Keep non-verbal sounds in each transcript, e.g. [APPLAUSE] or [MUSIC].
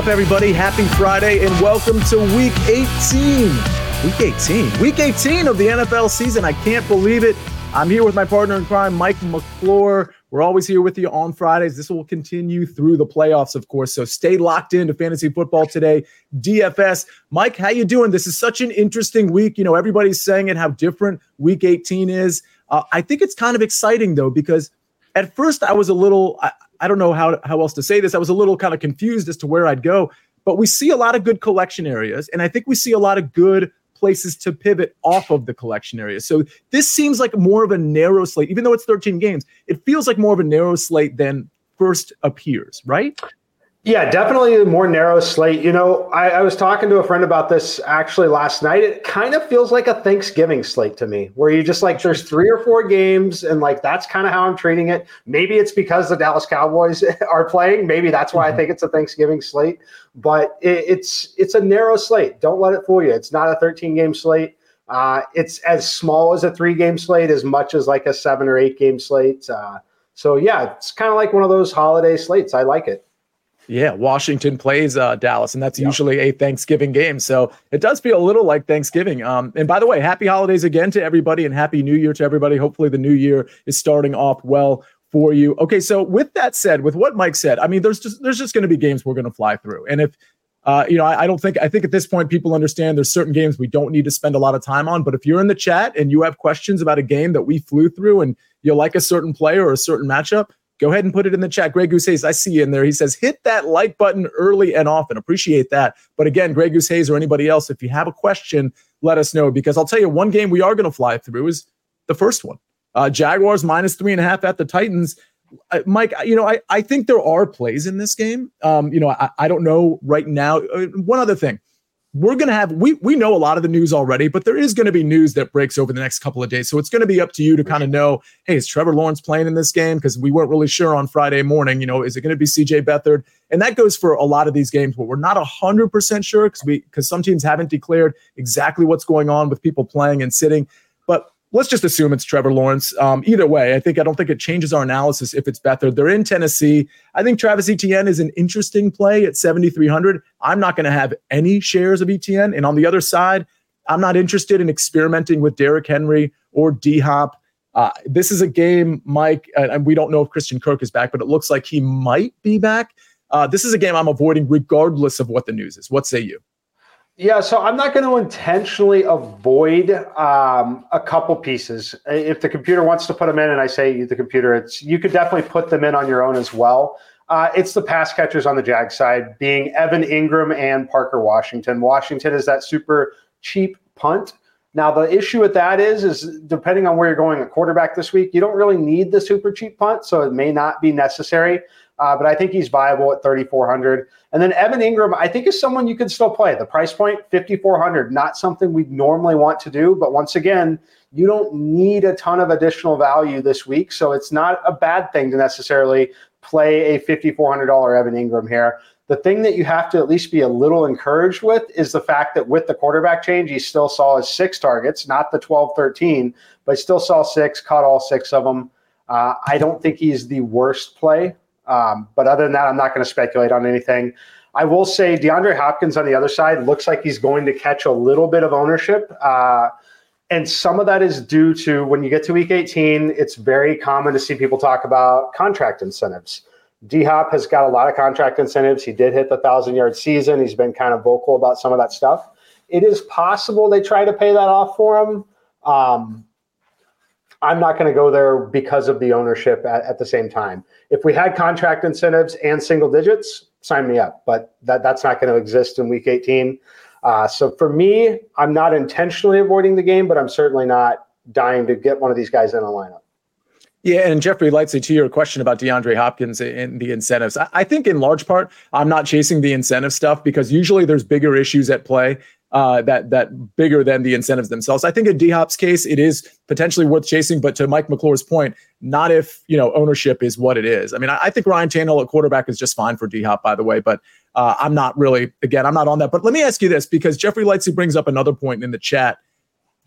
Up, everybody? Happy Friday and welcome to week 18. Week 18. Week 18 of the NFL season. I can't believe it. I'm here with my partner in crime, Mike McClure. We're always here with you on Fridays. This will continue through the playoffs, of course. So stay locked into fantasy football today. DFS. Mike, how you doing? This is such an interesting week. You know, everybody's saying it how different week 18 is. Uh, I think it's kind of exciting though, because at first I was a little I, I don't know how, how else to say this. I was a little kind of confused as to where I'd go, but we see a lot of good collection areas. And I think we see a lot of good places to pivot off of the collection area. So this seems like more of a narrow slate, even though it's 13 games, it feels like more of a narrow slate than first appears, right? Yeah, definitely a more narrow slate. You know, I, I, was talking to a friend about this actually last night. It kind of feels like a Thanksgiving slate to me, where you just like there's three or four games, and like that's kind of how I'm treating it. Maybe it's because the Dallas Cowboys [LAUGHS] are playing. Maybe that's why mm-hmm. I think it's a Thanksgiving slate. But it, it's it's a narrow slate. Don't let it fool you. It's not a 13 game slate. Uh, it's as small as a three game slate, as much as like a seven or eight game slate. Uh, so yeah, it's kind of like one of those holiday slates. I like it. Yeah, Washington plays uh, Dallas, and that's yep. usually a Thanksgiving game. So it does feel a little like Thanksgiving. Um, and by the way, happy holidays again to everybody, and happy New Year to everybody. Hopefully, the new year is starting off well for you. Okay, so with that said, with what Mike said, I mean, there's just there's just going to be games we're going to fly through, and if uh, you know, I, I, don't think I think at this point people understand there's certain games we don't need to spend a lot of time on. But if you're in the chat and you have questions about a game that we flew through and you like a certain player or a certain matchup, Go ahead and put it in the chat. Grey Goose Hayes, I see you in there. He says, hit that like button early and often. Appreciate that. But again, Grey Goose Hayes or anybody else, if you have a question, let us know because I'll tell you one game we are going to fly through is the first one. Uh, Jaguars minus three and a half at the Titans. Uh, Mike, you know, I, I think there are plays in this game. Um, you know, I, I don't know right now. Uh, one other thing we're going to have we we know a lot of the news already but there is going to be news that breaks over the next couple of days. So it's going to be up to you to kind of know hey is trevor lawrence playing in this game? Because we weren't really sure on friday morning you know is it going to be cj beathard? And that goes for a lot of these games but we're not 100% sure because we because some teams haven't declared exactly what's going on with people playing and sitting let's just assume it's Trevor Lawrence. Um, either way, I think I don't think it changes our analysis if it's Beathard. They're in Tennessee. I think Travis Etienne is an interesting play at 7,300. I'm not going to have any shares of Etienne. And on the other side, I'm not interested in experimenting with Derrick Henry or D Hop. Uh, this is a game, Mike, and we don't know if Christian Kirk is back, but it looks like he might be back. Uh, this is a game I'm avoiding regardless of what the news is. What say you? Yeah, so I'm not going to intentionally avoid um, a couple pieces. If the computer wants to put them in, and I say the computer, it's you could definitely put them in on your own as well. Uh, it's the pass catchers on the Jag side, being Evan Engram and Parker Washington. Washington is that super cheap punt. Now the issue with that is, is depending on where you're going at quarterback this week, you don't really need the super cheap punt, so it may not be necessary. Uh, but I think he's viable at 3,400. And then Evan Engram, I think is someone you can still play. The price point, 5,400, not something we'd normally want to do. But once again, you don't need a ton of additional value this week. So it's not a bad thing to necessarily play a $5,400 Evan Engram here. The thing that you have to at least be a little encouraged with is the fact that with the quarterback change, he still saw his six targets, not the 12, 13, but still saw six, caught all six of them. Uh, I don't think he's the worst play um, but other than that, I'm not going to speculate on anything. I will say DeAndre Hopkins on the other side looks like he's going to catch a little bit of ownership. Uh, and some of that is due to when you get to week 18, it's very common to see people talk about contract incentives. D Hop has got a lot of contract incentives. He did hit the thousand yard season. He's been kind of vocal about some of that stuff. It is possible they try to pay that off for him. Um, I'm not going to go there because of the ownership at, at, the same time. If we had contract incentives and single digits, sign me up. But that, that's not going to exist in week 18. Uh, so for me, I'm not intentionally avoiding the game, but I'm certainly not dying to get one of these guys in a lineup. Yeah, and Jeffrey Lightsey, to your question about DeAndre Hopkins and the incentives, I think in large part I'm not chasing the incentive stuff because usually there's bigger issues at play uh, that that bigger than the incentives themselves. I think in D Hop's case, it is potentially worth chasing, but to Mike McClure's point, not if you know ownership is what it is. I mean, I, I think Ryan Tannehill at quarterback is just fine for D Hop, by the way, but uh, I'm not really again, I'm not on that. But let me ask you this because Jeffrey Lightsey brings up another point in the chat.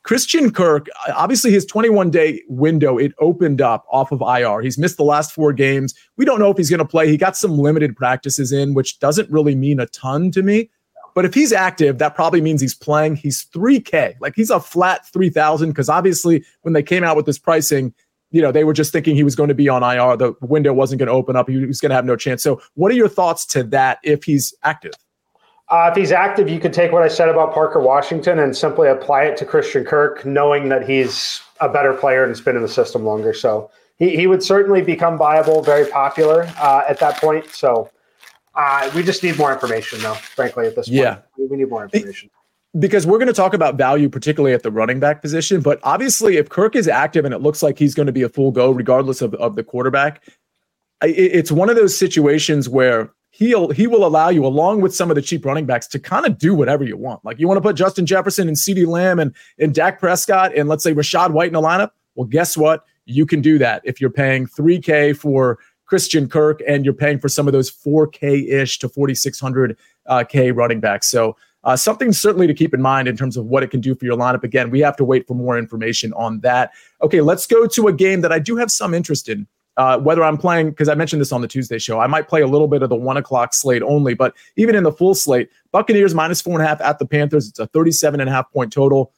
Christian Kirk, obviously his 21 day window, it opened up off of IR. He's missed the last four games. We don't know if he's going to play. He got some limited practices in, which doesn't really mean a ton to me. But if he's active, that probably means he's playing. He's 3K. Like he's a flat 3,000 because obviously when they came out with this pricing, you know, they were just thinking he was going to be on IR. The window wasn't going to open up. He was going to have no chance. So, what are your thoughts to that if he's active? Uh, if he's active, you could take what I said about Parker Washington and simply apply it to Christian Kirk, knowing that he's a better player and has been in the system longer. So he, he would certainly become viable, very popular uh, at that point. So uh, we just need more information, though, frankly, at this point. Yeah. We need more information. Because we're going to talk about value, particularly at the running back position. But obviously, if Kirk is active and it looks like he's going to be a full go, regardless of, of the quarterback, it's one of those situations where he'll he will allow you, along with some of the cheap running backs, to kind of do whatever you want. Like you want to put Justin Jefferson and CeeDee Lamb and, and Dak Prescott and let's say Rachaad White in the lineup. Well, guess what? You can do that if you're paying 3K for Christian Kirk and you're paying for some of those 4K ish to 4,600 uh, K running backs. So uh, something certainly to keep in mind in terms of what it can do for your lineup. Again, we have to wait for more information on that. Okay, let's go to a game that I do have some interest in uh, whether I'm playing, because I mentioned this on the Tuesday show, I might play a little bit of the one o'clock slate only, but even in the full slate, Buccaneers minus four and a half at the Panthers. It's a 37 and a half point total.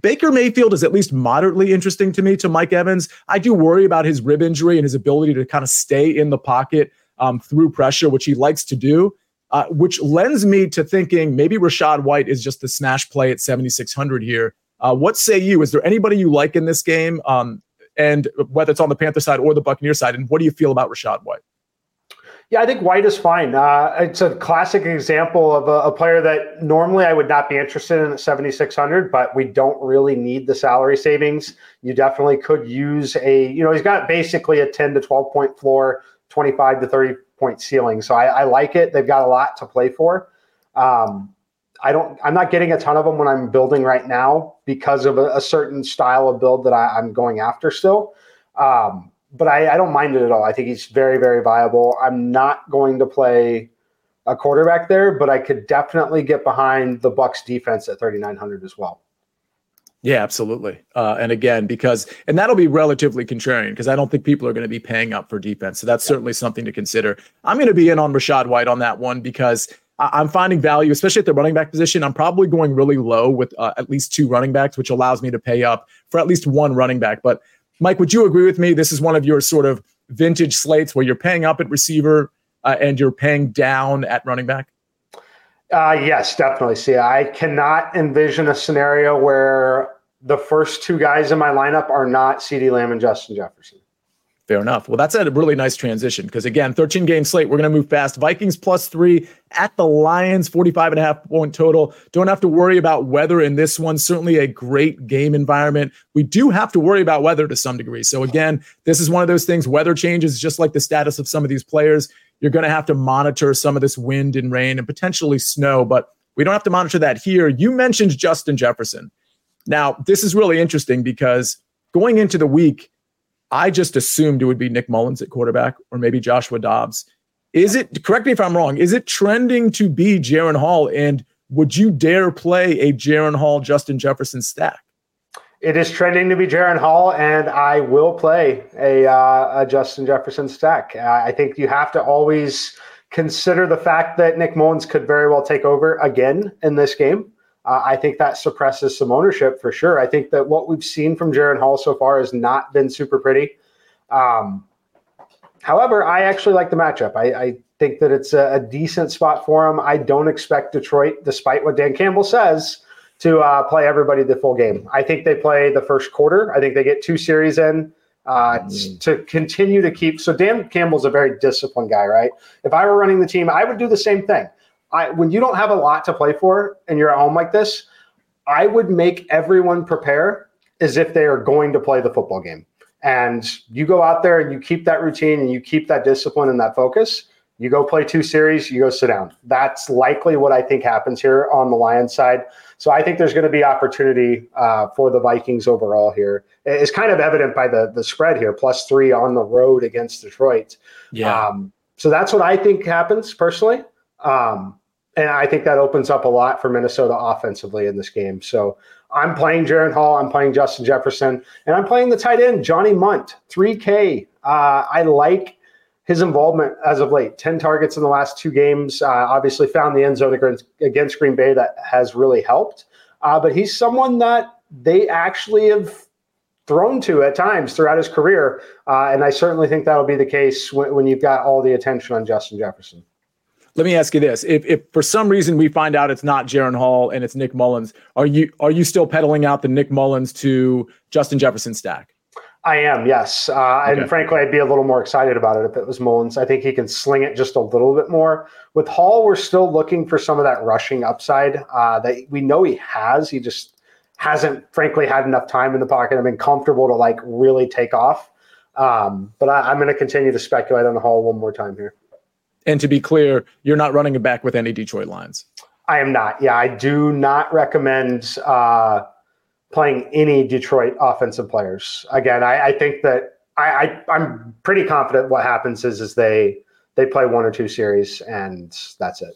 Baker Mayfield is at least moderately interesting to me to Mike Evans. I do worry about his rib injury and his ability to kind of stay in the pocket um, through pressure, which he likes to do, uh, which lends me to thinking maybe Rachaad White is just the smash play at 7,600 here. Uh, what say you? Is there anybody you like in this game? Um, and whether it's on the Panther side or the Buccaneer side. And what do you feel about Rachaad White? Yeah, I think White is fine. Uh, it's a classic example of a, a, player that normally I would not be interested in at 7,600, but we don't really need the salary savings. You definitely could use a, you know, he's got basically a 10 to 12 point floor, 25 to 30 point ceiling. So I, I like it. They've got a lot to play for. Um, I don't. I'm not getting a ton of them when I'm building right now because of a, a certain style of build that I, am going after still. Um, but I, I, don't mind it at all. I think he's very, very viable. I'm not going to play a quarterback there, but I could definitely get behind the Bucks defense at 3,900 as well. Yeah, absolutely. Uh, and again, because and that'll be relatively contrarian because I don't think people are going to be paying up for defense. So that's yeah. certainly something to consider. I'm going to be in on Rachaad White on that one because I'm finding value, especially at the running back position. I'm probably going really low with uh, at least two running backs, which allows me to pay up for at least one running back. But Mike, would you agree with me? This is one of your sort of vintage slates where you're paying up at receiver uh, and you're paying down at running back. Uh, yes, definitely. See, I cannot envision a scenario where the first two guys in my lineup are not CeeDee Lamb and Justin Jefferson. Fair enough. Well, that's a really nice transition because again, 13 game slate. We're going to move fast. Vikings plus three at the Lions, 45 and a half point total. Don't have to worry about weather in this one. Certainly a great game environment. We do have to worry about weather to some degree. So again, this is one of those things. Weather changes just like the status of some of these players. You're going to have to monitor some of this wind and rain and potentially snow, but we don't have to monitor that here. You mentioned Justin Jefferson. Now, this is really interesting because going into the week, I just assumed it would be Nick Mullens at quarterback or maybe Joshua Dobbs. Is it, correct me if I'm wrong, is it trending to be Jaren Hall? And would you dare play a Jaren Hall, Justin Jefferson stack? It is trending to be Jaren Hall, and I will play a, uh, a Justin Jefferson stack. Uh, I think you have to always consider the fact that Nick Mullens could very well take over again in this game. Uh, I think that suppresses some ownership for sure. I think that what we've seen from Jaren Hall so far has not been super pretty. Um, however, I actually like the matchup. I, I think that it's a, a, decent spot for him. I don't expect Detroit, despite what Dan Campbell says, to uh, play everybody the full game. I think they play the first quarter. I think they get two series in. Uh, mm. to continue to keep so Dan Campbell's a very disciplined guy, right? If I were running the team, I would do the same thing. I when you don't have a lot to play for and you're at home like this, I would make everyone prepare as if they are going to play the football game. And you go out there and you keep that routine and you keep that discipline and that focus. You go play two series, you go sit down. That's likely what I think happens here on the Lions side. So I think there's going to be opportunity uh, for the Vikings overall here. It's kind of evident by the the spread here, plus three on the road against Detroit. Yeah. Um, so that's what I think happens personally. Um, And I think that opens up a lot for Minnesota offensively in this game. So I'm playing Jaren Hall, I'm playing Justin Jefferson, and I'm playing the tight end, Johnny Mundt, 3K. Uh, I like his involvement as of late 10 targets in the last two games. Uh, obviously, found the end zone against Green Bay that has really helped. Uh, but he's someone that they actually have thrown to at times throughout his career. Uh, and I certainly think that'll be the case when, when you've got all the attention on Justin Jefferson. Let me ask you this: if, if for some reason we find out it's not Jaren Hall and it's Nick Mullens, are you are you still peddling out the Nick Mullens to Justin Jefferson stack? I am, yes. Uh, okay. And frankly, I'd be a little more excited about it if it was Mullens. I think he can sling it just a little bit more. With Hall, we're still looking for some of that rushing upside uh, that we know he has. He just hasn't, frankly, had enough time in the pocket and been comfortable to like really take off. Um, but I, am going to continue to speculate on Hall one more time here. And to be clear, you're not running it back with any Detroit lines. I am not. Yeah, I do not recommend uh, playing any Detroit offensive players. Again, I, I think that I, I am pretty confident what happens is is they they play one or two series and that's it.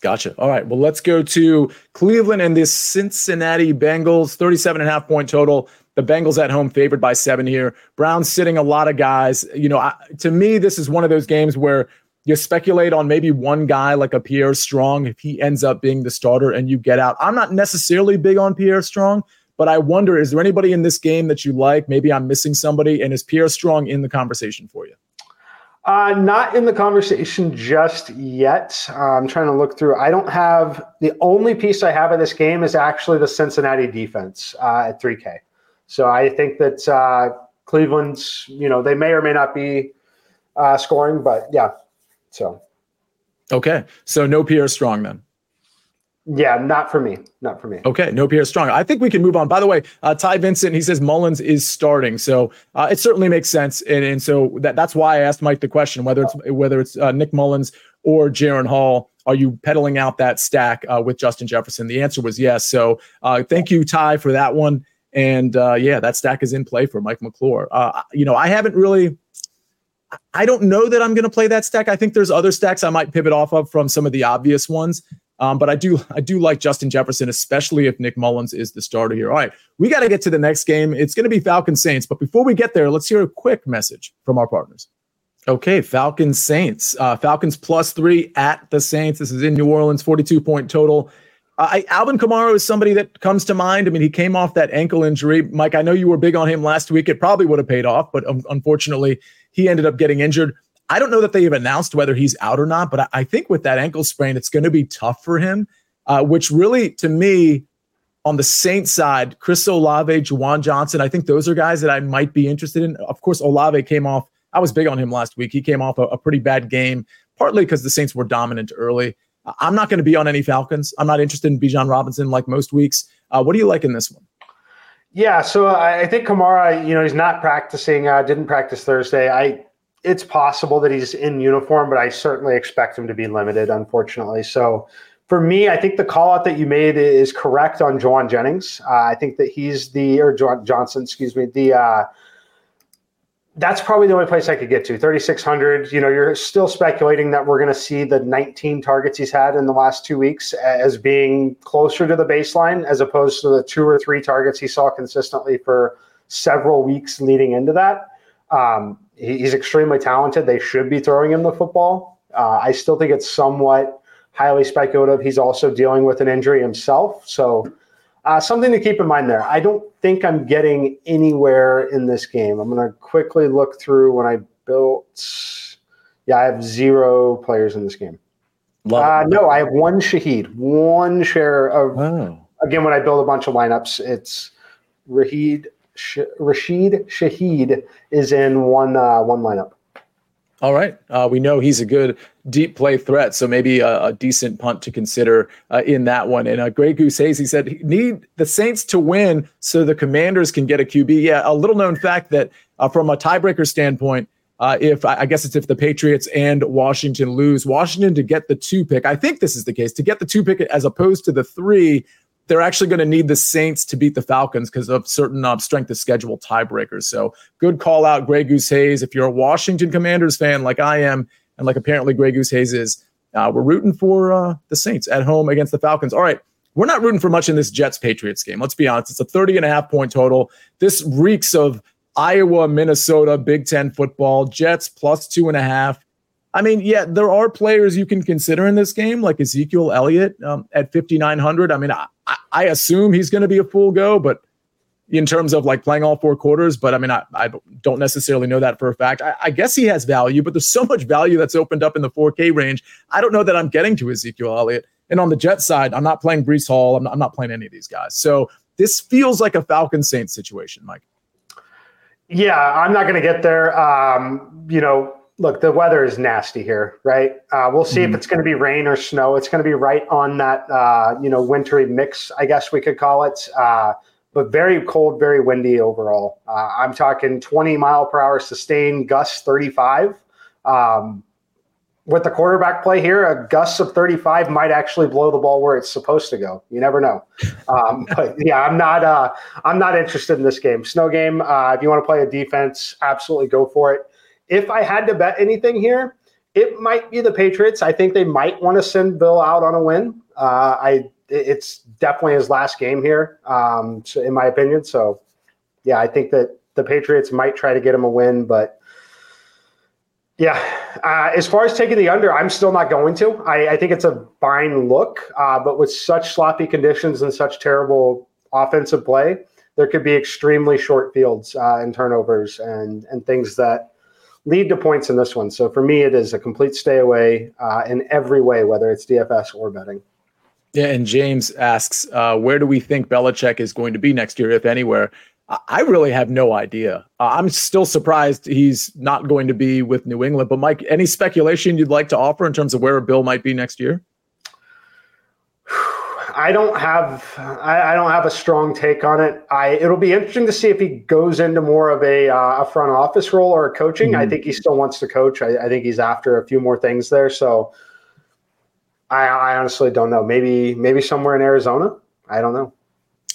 Gotcha. All right. Well, let's go to Cleveland and the Cincinnati Bengals, 37 and a half point total. The Bengals at home favored by seven here. Brown's sitting a lot of guys. You know, I, to me, this is one of those games where you speculate on maybe one guy like a Pierre Strong if he ends up being the starter and you get out. I'm not necessarily big on Pierre Strong, but I wonder is there anybody in this game that you like? Maybe I'm missing somebody. And is Pierre Strong in the conversation for you? Uh, not in the conversation just yet. Uh, I'm trying to look through. I don't have the only piece I have of this game is actually the Cincinnati defense uh, at 3K. So I think that uh, Cleveland's, you know, they may or may not be uh, scoring, but yeah, so, okay. So no Pierre Strong then. Yeah, not for me. Not for me. Okay, no Pierre Strong. I think we can move on. By the way, uh, Ty Vincent, he says Mullens is starting, so uh, it certainly makes sense, and, and so that, that's why I asked Mike the question whether it's whether it's uh, Nick Mullens or Jaren Hall. Are you peddling out that stack uh, with Justin Jefferson? The answer was yes. So uh, thank you, Ty, for that one. And uh, yeah, that stack is in play for Mike McClure. you know, I haven't really I don't know that I'm going to play that stack. I think there's other stacks I might pivot off of from some of the obvious ones. Um, but I do I do like Justin Jefferson, especially if Nick Mullens is the starter here. All right, we got to get to the next game. It's going to be Falcons Saints. But before we get there, let's hear a quick message from our partners. Okay, Falcons Saints. Uh, Falcons plus three at the Saints. This is in New Orleans, 42 point total. Uh, I, Alvin Kamara is somebody that comes to mind. I mean, he came off that ankle injury. Mike, I know you were big on him last week. It probably would have paid off, but um, unfortunately, he ended up getting injured. I don't know that they have announced whether he's out or not, but I, I think with that ankle sprain, it's going to be tough for him, uh, which really, to me, on the Saints side, Chris Olave, Juwan Johnson, I think those are guys that I might be interested in. Of course, Olave came off, I was big on him last week. He came off a, a pretty bad game, partly because the Saints were dominant early. I'm not going to be on any Falcons. I'm not interested in Bijan Robinson like most weeks. Uh, what do you like in this one? Yeah, so I think Kamara, you know, he's not practicing. Uh, didn't practice Thursday. I, it's possible that he's in uniform, but I certainly expect him to be limited, unfortunately. So, for me, I think the call out that you made is correct on Jauan Jennings. Uh, I think that he's the or Johnson, excuse me, the uh, that's probably the only place I could get to. 3,600. You know, you're still speculating that we're going to see the 19 targets he's had in the last two weeks as being closer to the baseline as opposed to the two or three targets he saw consistently for several weeks leading into that. Um, he, he's extremely talented. They should be throwing him the football. Uh, I still think it's somewhat highly speculative. He's also dealing with an injury himself. So, uh, something to keep in mind there. I don't think I'm getting anywhere in this game. I'm going to quickly look through when I built. Yeah, I have zero players in this game. Uh, no, I have one Shaheed, one share of. Oh. Again, when I build a bunch of lineups, it's Rahid, Sh- Rashid Shaheed is in one uh, one lineup. All right. Uh, we know he's a good deep play threat, so maybe a, a decent punt to consider uh, in that one. And uh, Grey Goose Hayes, he said, need the Saints to win so the Commanders can get a QB. Yeah, a little known fact that uh, from a tiebreaker standpoint, uh, if I guess it's if the Patriots and Washington lose, Washington to get the two pick. I think this is the case to get the two pick as opposed to the three they're actually going to need the Saints to beat the Falcons because of certain uh, strength of schedule tiebreakers. So good call out, Grey Goose Hayes. If you're a Washington Commanders fan like I am, and like apparently Grey Goose Hayes is, Uh, we're rooting for uh, the Saints at home against the Falcons. All right. We're not rooting for much in this Jets Patriots game. Let's be honest. It's a 30 and a half point total. This reeks of Iowa, Minnesota, Big Ten football, Jets plus two and a half. I mean, yeah, there are players you can consider in this game, like Ezekiel Elliott um, at 5,900. I mean, I, I assume he's going to be a full go, but in terms of like playing all four quarters, but I mean, I, I don't necessarily know that for a fact. I, I, guess he has value, but there's so much value that's opened up in the 4K range. I don't know that I'm getting to Ezekiel Elliott. And on the Jet side, I'm not playing Breece Hall. I'm not, I'm not playing any of these guys. So this feels like a Falcon Saints situation, Mike. Yeah, I'm not going to get there. Um, you know, look, the weather is nasty here, right? Uh, we'll see mm-hmm. if it's going to be rain or snow. It's going to be right on that, uh, you know, wintry mix, I guess we could call it. Uh, but very cold, very windy overall. Uh, I'm talking 20 mile per hour sustained, gusts 35. Um, with the quarterback play here, a gust of 35 might actually blow the ball where it's supposed to go. You never know. Um, [LAUGHS] but yeah, I'm not. Uh, I'm not interested in this game. Snow game. Uh, if you want to play a defense, absolutely go for it. If I had to bet anything here, it might be the Patriots. I think they might want to send Bill out on a win. Uh, I. It's definitely his last game here, um, so in my opinion. So, yeah, I think that the Patriots might try to get him a win, but yeah. Uh, as far as taking the under, I'm still not going to. I, I think it's a fine look, uh, but with such sloppy conditions and such terrible offensive play, there could be extremely short fields uh, and turnovers and and things that lead to points in this one. So for me, it is a complete stay away uh, in every way, whether it's DFS or betting. Yeah, and James asks, uh, where do we think Belichick is going to be next year, if anywhere? I really have no idea. Uh, I'm still surprised he's not going to be with New England. But Mike, any speculation you'd like to offer in terms of where a Bill might be next year? I don't have I, I, don't have a strong take on it. I it'll be interesting to see if he goes into more of a, uh, a front office role or a coaching. Mm-hmm. I think he still wants to coach. I, I, think he's after a few more things there. So I, I honestly don't know. Maybe maybe somewhere in Arizona. I don't know.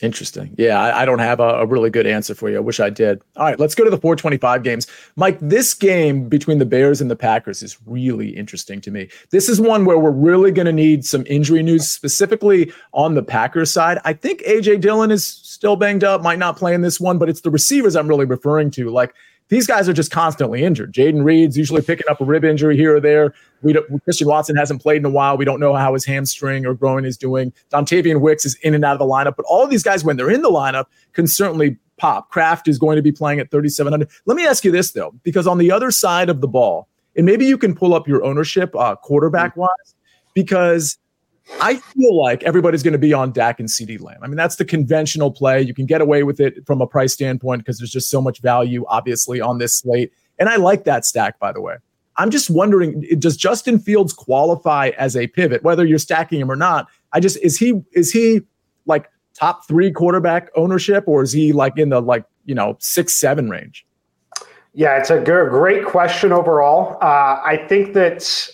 Interesting. Yeah, I, I don't have a, a, really good answer for you. I wish I did. All right, let's go to the 425 games. Mike, this game between the Bears and the Packers is really interesting to me. This is one where we're really going to need some injury news, specifically on the Packers side. I think AJ Dillon is still banged up, might not play in this one, but it's the receivers I'm really referring to. Like these guys are just constantly injured. Jayden Reed's usually picking up a rib injury here or there. We Christian Watson hasn't played in a while. We don't know how his hamstring or groin is doing. Dontayvion Wicks is in and out of the lineup, but all these guys, when they're in the lineup, can certainly pop. Kraft is going to be playing at 3,700. Let me ask you this though, because on the other side of the ball, and maybe you can pull up your ownership uh, quarterback wise, because I feel like everybody's going to be on Dak and CeeDee Lamb. I mean, that's the conventional play. You can get away with it from a price standpoint because there's just so much value, obviously, on this slate. And I like that stack, by the way. I'm just wondering, does Justin Fields qualify as a pivot, whether you're stacking him or not? I just is he is he like top three quarterback ownership, or is he like in the like you know six seven range? Yeah, it's a great question overall. Uh, I think that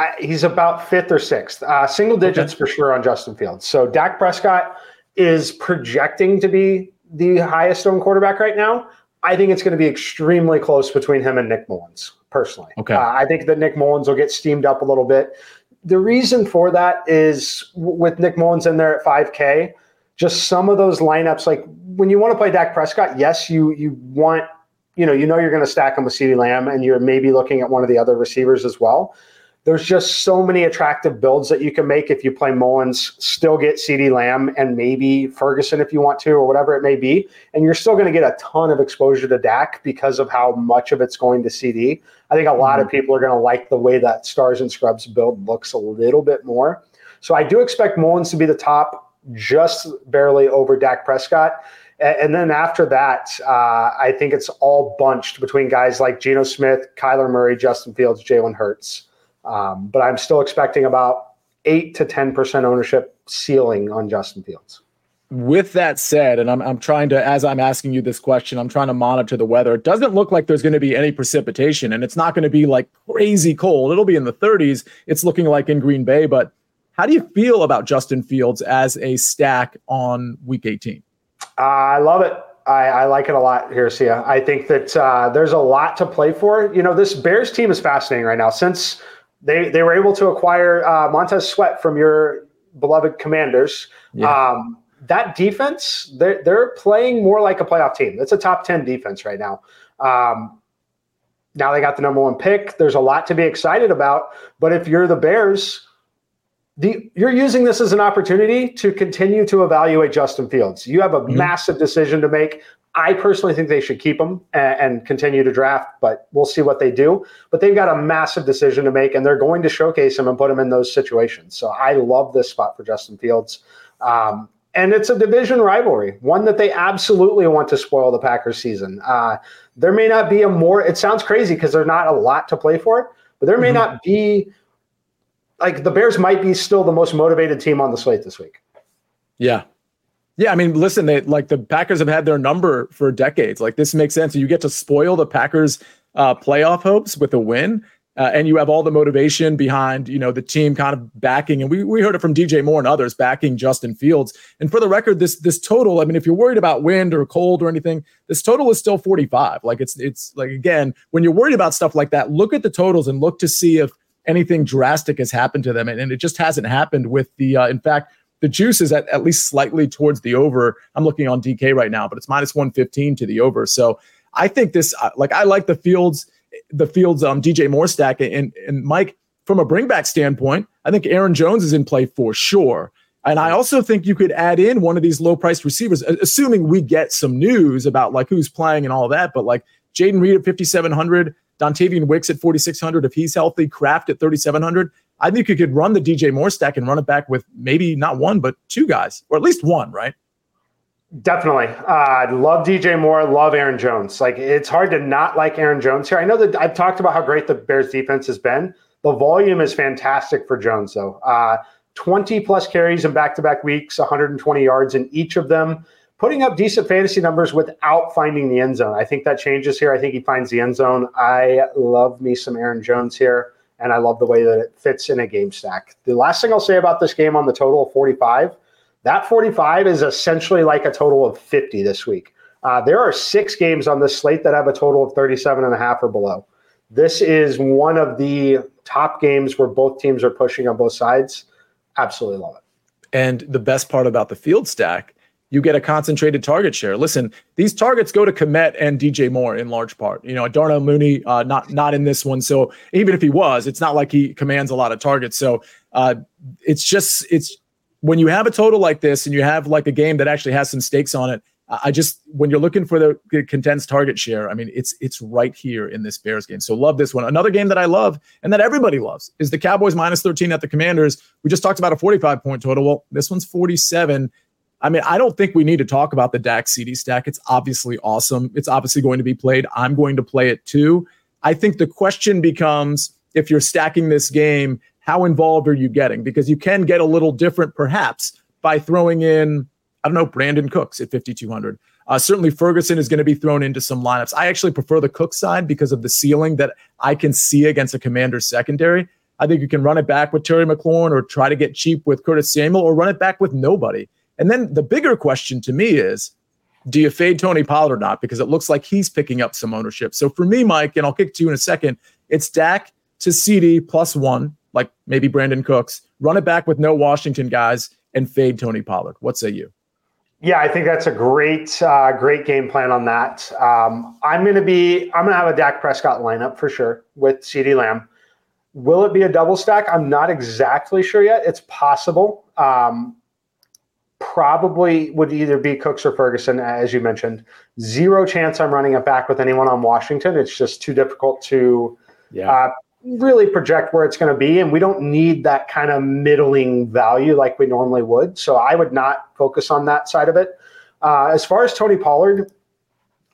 I, he's about fifth or sixth, uh, single digits okay. for sure on Justin Fields. So Dak Prescott is projecting to be the highest owned quarterback right now. I think it's going to be extremely close between him and Nick Mullens, personally. Okay. Uh, I think that Nick Mullens will get steamed up a little bit. The reason for that is with Nick Mullens in there at 5K, just some of those lineups, like when you want to play Dak Prescott, yes, you you want, you know, you know you're going to stack him with CeeDee Lamb and you're maybe looking at one of the other receivers as well there's just so many attractive builds that you can make if you play Mullens, still get CD Lamb and maybe Ferguson if you want to, or whatever it may be. And you're still going to get a ton of exposure to Dak because of how much of it's going to CD. I think a lot mm-hmm. of people are going to like the way that Stars and Scrubs build looks a little bit more. So I do expect Mullens to be the top, just barely over Dak Prescott. And then after that, uh, I think it's all bunched between guys like Geno Smith, Kyler Murray, Justin Fields, Jalen Hurts. Um, but I'm still expecting about eight to 10% ownership ceiling on Justin Fields. With that said, and I'm, I'm trying to, as I'm asking you this question, I'm trying to monitor the weather. It doesn't look like there's going to be any precipitation and it's not going to be like crazy cold. It'll be in the 30s. It's looking like in Green Bay. But how do you feel about Justin Fields as a stack on week 18? Uh, I love it. I, I, like it a lot here, Sia. I think that uh, there's a lot to play for. You know, this Bears team is fascinating right now. Since they they were able to acquire uh, Montez Sweat from your beloved Commanders. Yeah. Um, that defense, they're, they're playing more like a playoff team. It's a top 10 defense right now. Um, now they got the number one pick. There's a lot to be excited about. But if you're the Bears, the, you're using this as an opportunity to continue to evaluate Justin Fields. You have a mm-hmm. massive decision to make. I personally think they should keep him and, and, continue to draft, but we'll see what they do. But they've got a massive decision to make, and they're going to showcase him and put him in those situations. So I love this spot for Justin Fields. Um, and it's a division rivalry, one that they absolutely want to spoil the Packers season. Uh, there may not be a more, it sounds crazy because there's not a lot to play for, but there may mm-hmm. not be, like, the Bears might be still the most motivated team on the slate this week. Yeah. Yeah, I mean, listen, they like the Packers have had their number for decades. Like this makes sense. You get to spoil the Packers' uh, playoff hopes with a win. Uh, and you have all the motivation behind you know the team kind of backing and we, we heard it from dj moore and others backing justin fields and for the record this this total i mean if you're worried about wind or cold or anything this total is still 45 like it's it's like again when you're worried about stuff like that look at the totals and look to see if anything drastic has happened to them and, and it just hasn't happened with the uh, in fact the juice is at, at least slightly towards the over i'm looking on dk right now but it's minus 115 to the over so i think this uh, like i like the fields the Fields um, DJ Moore stack. And, and Mike, from a bringback standpoint, I think Aaron Jones is in play for sure. And I also think you could add in one of these low priced receivers, assuming we get some news about like who's playing and all that. But like Jayden Reed at 5,700, Dontayvion Wicks at 4,600, if he's healthy, Kraft at 3,700. I think you could run the DJ Moore stack and run it back with maybe not one, but two guys, or at least one, right? Definitely. Uh, love DJ Moore. Love Aaron Jones. Like it's hard to not like Aaron Jones here. I know that I've talked about how great the Bears defense has been. The volume is fantastic for Jones, though. Uh, 20 plus carries in back to back weeks, 120 yards in each of them, putting up decent fantasy numbers without finding the end zone. I think that changes here. I think he finds the end zone. I love me some Aaron Jones here, and I love the way that it fits in a game stack. The last thing I'll say about this game on the total of 45 that 45 is essentially like a total of 50 this week. Uh, there are six games on this slate that have a total of 37 and a half or below. This is one of the top games where both teams are pushing on both sides. Absolutely love it. And the best part about the field stack, you get a concentrated target share. Listen, these targets go to Kmet and DJ Moore in large part. You know, Darnell Mooney, uh, not not in this one. So even if he was, it's not like he commands a lot of targets. So uh, it's just it's when you have a total like this and you have like a game that actually has some stakes on it, I just when you're looking for the condensed target share, I mean it's it's right here in this Bears game. So love this one. Another game that I love and that everybody loves is the Cowboys minus 13 at the Commanders. We just talked about a 45 point total. Well, this one's 47. I mean, I don't think we need to talk about the Dak CD stack. It's obviously awesome. It's obviously going to be played. I'm going to play it too. I think the question becomes if you're stacking this game, how involved are you getting? Because you can get a little different, perhaps, by throwing in, I don't know, Brandin Cooks at 5,200. Uh, certainly, Ferguson is going to be thrown into some lineups. I actually prefer the Cook side because of the ceiling that I can see against a commander secondary. I think you can run it back with Terry McLaurin or try to get cheap with Curtis Samuel or run it back with nobody. And then the bigger question to me is do you fade Tony Pollard or not? Because it looks like he's picking up some ownership. So for me, Mike, and I'll kick to you in a second, it's Dak to CD plus one like maybe Brandin Cooks, run it back with no Washington guys and fade Tony Pollard. What say you? Yeah, I think that's a great, uh, great game plan on that. Um, I'm going to be, I'm going to have a Dak Prescott lineup for sure with CD Lamb. Will it be a double stack? I'm not exactly sure yet. It's possible. Um, probably would either be Cooks or Ferguson, as you mentioned. Zero chance I'm running it back with anyone on Washington. It's just too difficult to yeah. uh, really project where it's going to be. And we don't need that kind of middling value like we normally would. So I would not focus on that side of it. Uh, as far as Tony Pollard,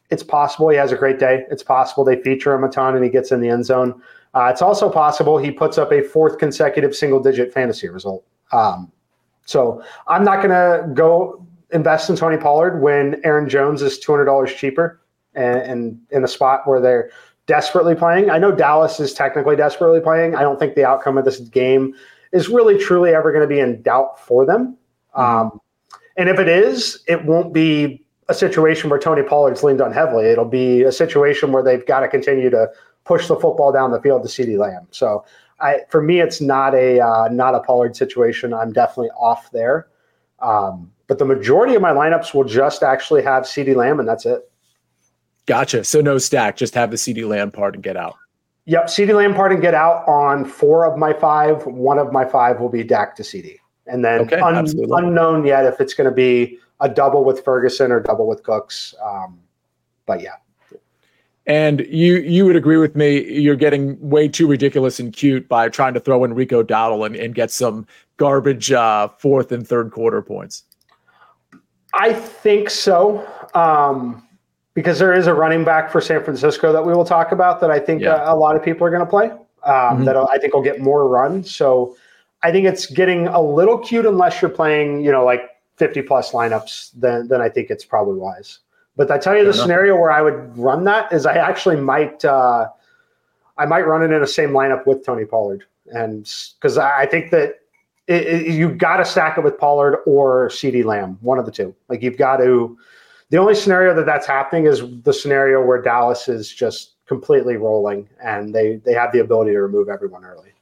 it's possible he has a great day. It's possible they feature him a ton and he gets in the end zone. Uh, it's also possible he puts up a fourth consecutive single digit fantasy result. Um, so I'm not going to go invest in Tony Pollard when Aaron Jones is $200 cheaper and, and in a spot where they're desperately playing. I know Dallas is technically desperately playing. I don't think the outcome of this game is really truly ever going to be in doubt for them. Mm-hmm. Um, and if it is, it won't be a situation where Tony Pollard's leaned on heavily. It'll be a situation where they've got to continue to push the football down the field to CeeDee Lamb. So I, for me, it's not a uh, not a Pollard situation. I'm definitely off there. Um, but the majority of my lineups will just actually have CD Lamb, and that's it. Gotcha. So no stack, just have the CD Lamb part and get out. Yep, CD Lamb part and get out on four of my five. One of my five will be Dak to CeeDee, and then okay, un- unknown yet if it's going to be a double with Ferguson or double with Cooks. Um, but yeah. And you you would agree with me? You're getting way too ridiculous and cute by trying to throw in Rico Dowdle and, and get some garbage uh, fourth and third quarter points. I think so. Um, because there is a running back for San Francisco that we will talk about that I think yeah. a, a, lot of people are going to play. Um, mm-hmm. That I think will get more run. So I think it's getting a little cute unless you're playing, you know, like 50 plus lineups. Then then I think it's probably wise. But I tell you, Fair the enough. scenario where I would run that is I actually might uh, I might run it in the same lineup with Tony Pollard, and because I think that it, it, you've got to stack it with Pollard or CeeDee Lamb, one of the two. Like you've got to the only scenario that that's happening is the scenario where Dallas is just completely rolling and they they have the ability to remove everyone early.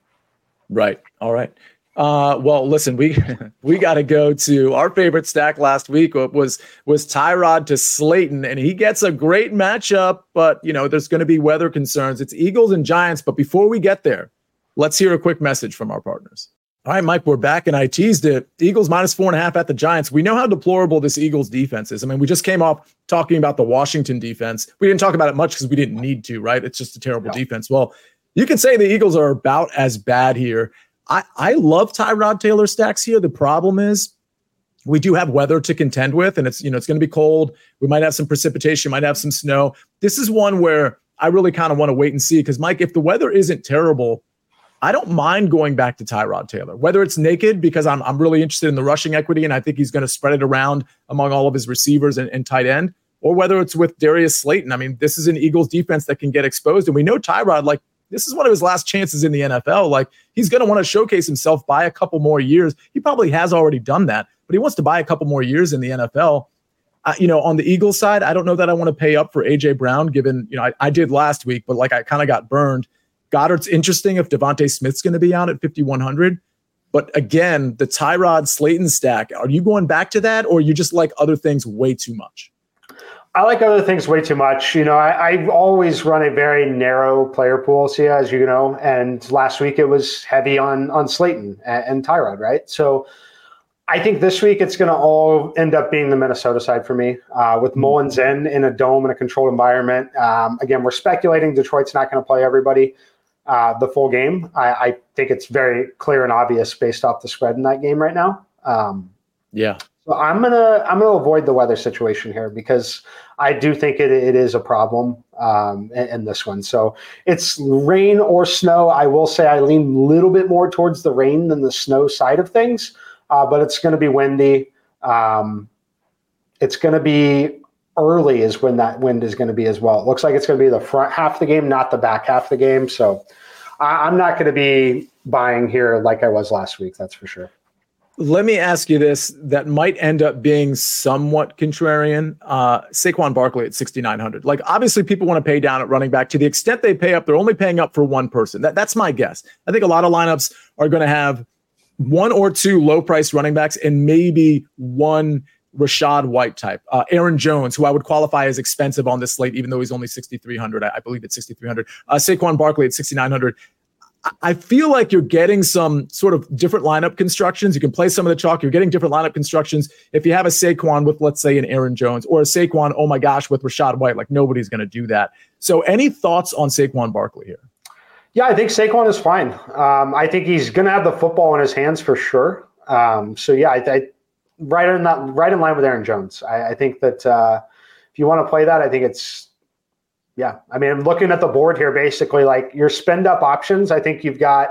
Right. All right. Uh, well, listen, we [LAUGHS] we got to go to our favorite stack last week was was Tyrod to Slayton, and he gets a great matchup, but you know there's going to be weather concerns. It's Eagles and Giants, but before we get there, let's hear a quick message from our partners. All right, Mike, we're back, and I teased it. Eagles minus four and a half at the Giants. We know how deplorable this Eagles defense is. I mean, we just came off talking about the Washington defense. We didn't talk about it much because we didn't need to, right? It's just a terrible no. defense. Well, you can say the Eagles are about as bad here. I, I love Tyrod Taylor stacks here. The problem is we do have weather to contend with, and it's you know it's going to be cold. We might have some precipitation, might have some snow. This is one where I really kind of want to wait and see because Mike, if the weather isn't terrible I don't mind going back to Tyrod Taylor, whether it's naked because I'm, I'm really interested in the rushing equity and I think he's going to spread it around among all of his receivers and, and tight end, or whether it's with Darius Slayton. I mean, this is an Eagles defense that can get exposed. And we know Tyrod, like, this is one of his last chances in the NFL. Like, he's going to want to showcase himself by a couple more years. He probably has already done that, but he wants to buy a couple more years in the NFL. You know, on the Eagles side, I don't know that I want to pay up for AJ Brown, given, you know, I, I did last week, but like I kind of got burned. Goedert's interesting if DeVonta Smith's going to be out at 5,100. But again, the Tyrod Slayton stack, are you going back to that or you just like other things way too much? I like other things way too much. You know, I, I always run a very narrow player pool, Sia, as you know. And last week it was heavy on on Slayton and, and Tyrod, right? So I think this week it's going to all end up being the Minnesota side for me, uh, with mm-hmm. Mullens in in a dome in a controlled environment. Um, again, we're speculating Detroit's not going to play everybody uh, the full game. I, I, think it's very clear and obvious based off the spread in that game right now. Um, yeah. So I'm gonna I'm gonna avoid the weather situation here because I do think it, it is a problem um, in, in, this one. So it's rain or snow. I will say I lean a little bit more towards the rain than the snow side of things, uh, but it's going to be windy. Um, it's going to be early is when that wind is going to be as well. It looks like it's going to be the front half of the game, not the back half of the game. So I, am not going to be buying here like I was last week. That's for sure. Let me ask you this that might end up being somewhat contrarian. Uh, Saquon Barkley at 6,900. Like, obviously, people want to pay down at running back. To the extent they pay up, they're only paying up for one person. That, that's my guess. I think a lot of lineups are going to have one or two low price running backs and maybe one Rachaad White type, uh, Aaron Jones, who I would qualify as expensive on this slate, even though he's only 6,300. I, I believe it's 6,300. Uh, Saquon Barkley at 6,900. I feel like you're getting some sort of different lineup constructions. You can play some of the chalk. You're getting different lineup constructions. If you have a Saquon with, let's say, an Aaron Jones or a Saquon, oh my gosh, with Rachaad White, like nobody's going to do that. So, any thoughts on Saquon Barkley here? Yeah, I think Saquon is fine. Um, I think he's going to have the football in his hands for sure. Um, so, yeah, I, I, right in that right in line with Aaron Jones. I, I think that uh, if you want to play that, I think it's yeah. I mean, I'm looking at the board here. Basically, like your spend up options. I think you've got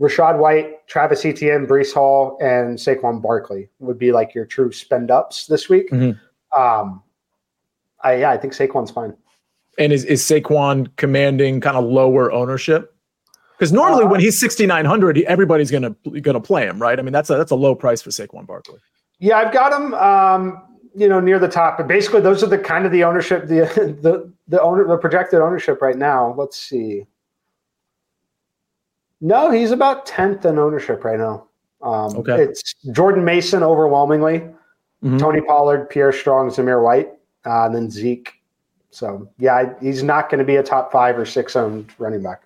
Rachaad White, Travis Etienne, Breece Hall, and Saquon Barkley would be like your true spend ups this week. Mm-hmm. Um, I yeah, I think Saquon's fine. And is is Saquon commanding kind of lower ownership? Because normally uh, when he's 6,900, everybody's gonna gonna play him, right? I mean, that's a that's a low price for Saquon Barkley. Yeah, I've got him. Um, you know, near the top. But basically, those are the kind of the ownership, the [LAUGHS] the the owner, the projected ownership right now. Let's see. No, he's about tenth in ownership right now. Um, okay, it's Jordan Mason overwhelmingly, mm-hmm. Tony Pollard, Pierre Strong, Zamir White, uh, and then Zeke. So yeah, he's not going to be a top five or six owned running back.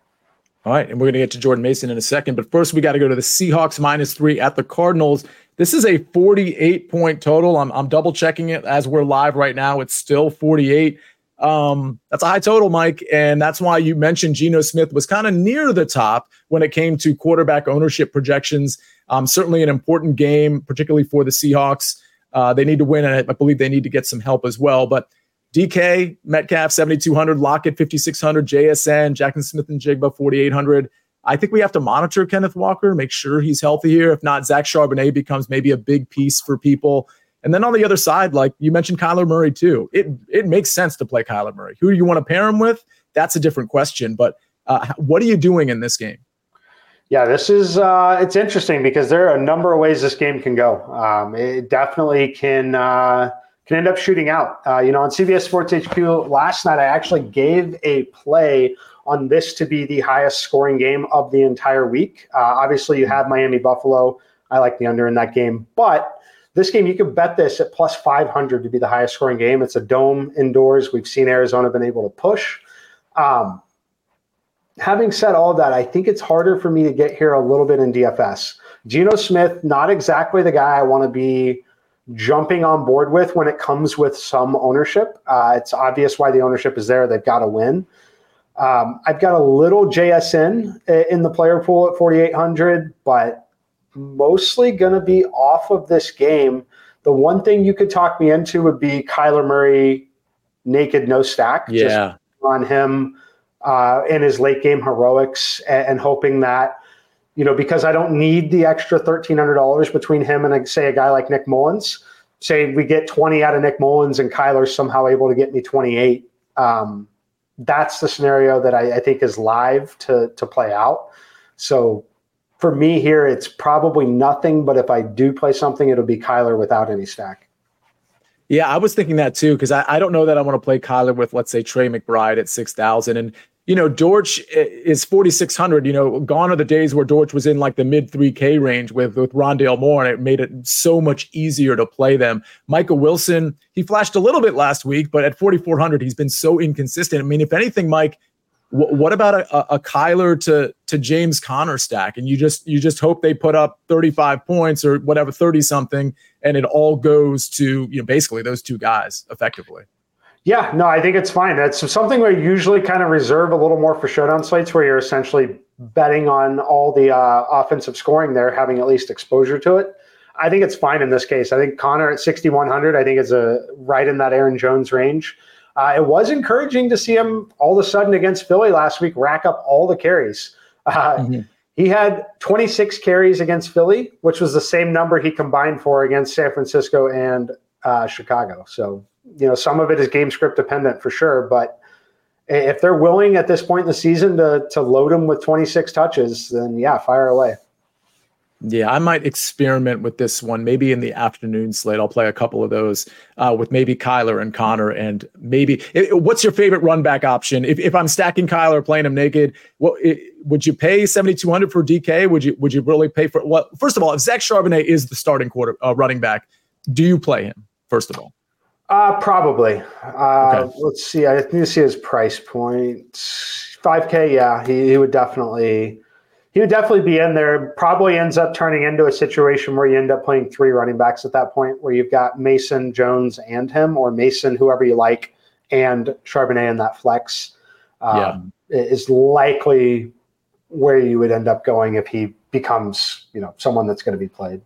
All right, and we're going to get to Jordan Mason in a second, but first we got to go to the Seahawks minus three at the Cardinals. This is a 48 point total. I'm, I'm double checking it as we're live right now. It's still 48. Um, that's a high total, Mike. And that's why you mentioned Geno Smith was kind of near the top when it came to quarterback ownership projections. Um, certainly an important game, particularly for the Seahawks. Uh, they need to win, and I believe they need to get some help as well. But DK, Metcalf, 7,200, Lockett, 5,600, JSN, Jackson Smith-Njigba, 4,800. I think we have to monitor Kenneth Walker, make sure he's healthy here. If not, Zach Charbonnet becomes maybe a big piece for people. And then on the other side, like you mentioned, Kyler Murray too. It it makes sense to play Kyler Murray. Who do you want to pair him with? That's a different question. But uh, what are you doing in this game? Yeah, this is uh, it's interesting because there are a number of ways this game can go. Um, it definitely can. Uh, can end up shooting out. Uh, you know, on CBS Sports HQ last night, I actually gave a play on this to be the highest scoring game of the entire week. Uh, obviously, you have Miami Buffalo. I like the under in that game, but this game you could bet this at plus 500 to be the highest scoring game. It's a dome indoors. We've seen Arizona been able to push. Um, having said all that, I think it's harder for me to get here a little bit in DFS. Geno Smith, not exactly the guy I want to be jumping on board with when it comes with some ownership. Uh, it's obvious why the ownership is there. They've got to win. Um, I've got a little JSN in the player pool at 4,800, but mostly going to be off of this game. The one thing you could talk me into would be Kyler Murray naked, no stack. Yeah. on him uh, in his late game heroics and, and hoping that you know, because I don't need the extra thirteen hundred dollars between him and say a guy like Nick Mullens. Say we get twenty out of Nick Mullens and Kyler's somehow able to get me twenty eight. Um, that's the scenario that I, I think is live to to play out. So for me here, it's probably nothing. But if I do play something, it'll be Kyler without any stack. Yeah, I was thinking that too because I, I don't know that I want to play Kyler with let's say Trey McBride at six thousand, and you know, Dortch eh, is 4,600. You know, gone are the days where Dortch was in like the mid 3K range with, with Rondale Moore, and it made it so much easier to play them. Michael Wilson, he flashed a little bit last week, but at 4,400, he's been so inconsistent. I mean, if anything, Mike, w- what about a, a Kyler to to James Conner stack? And you just you just hope they put up 35 points or whatever, 30 something, and it all goes to you know basically those two guys effectively. Yeah, no, I think it's fine. That's something we usually kind of reserve a little more for showdown slates where you're essentially betting on all the uh, offensive scoring there, having at least exposure to it. I think it's fine in this case. I think Conner at 6,100, I think is a right in that Aaron Jones range. Uh, it was encouraging to see him all of a sudden against Philly last week rack up all the carries. Uh, mm-hmm. He had 26 carries against Philly, which was the same number he combined for against San Francisco and uh, Chicago. So you know, some of it is game script dependent for sure, but if they're willing at this point in the season to to load him with 26 touches, then yeah, fire away. Yeah, I might experiment with this one. Maybe in the afternoon slate, I'll play a couple of those uh, with maybe Kyler and Conner, and maybe. It, what's your favorite run back option? If, if I'm stacking Kyler, playing him naked, what it, would you pay 7,200 for DK? Would you would you really pay for? Well, first of all, if Zach Charbonnet is the starting quarter uh, running back, do you play him? First of all, uh, probably. Uh, okay. Let's see. I need to see his price point. Five K. Yeah, he, he would definitely. He would definitely be in there. Probably ends up turning into a situation where you end up playing three running backs at that point, where you've got Mason, Jones, and him, or Mason, whoever you like, and Charbonnet in that flex. Um, yeah. is likely where you would end up going if he becomes, you know, someone that's going to be played.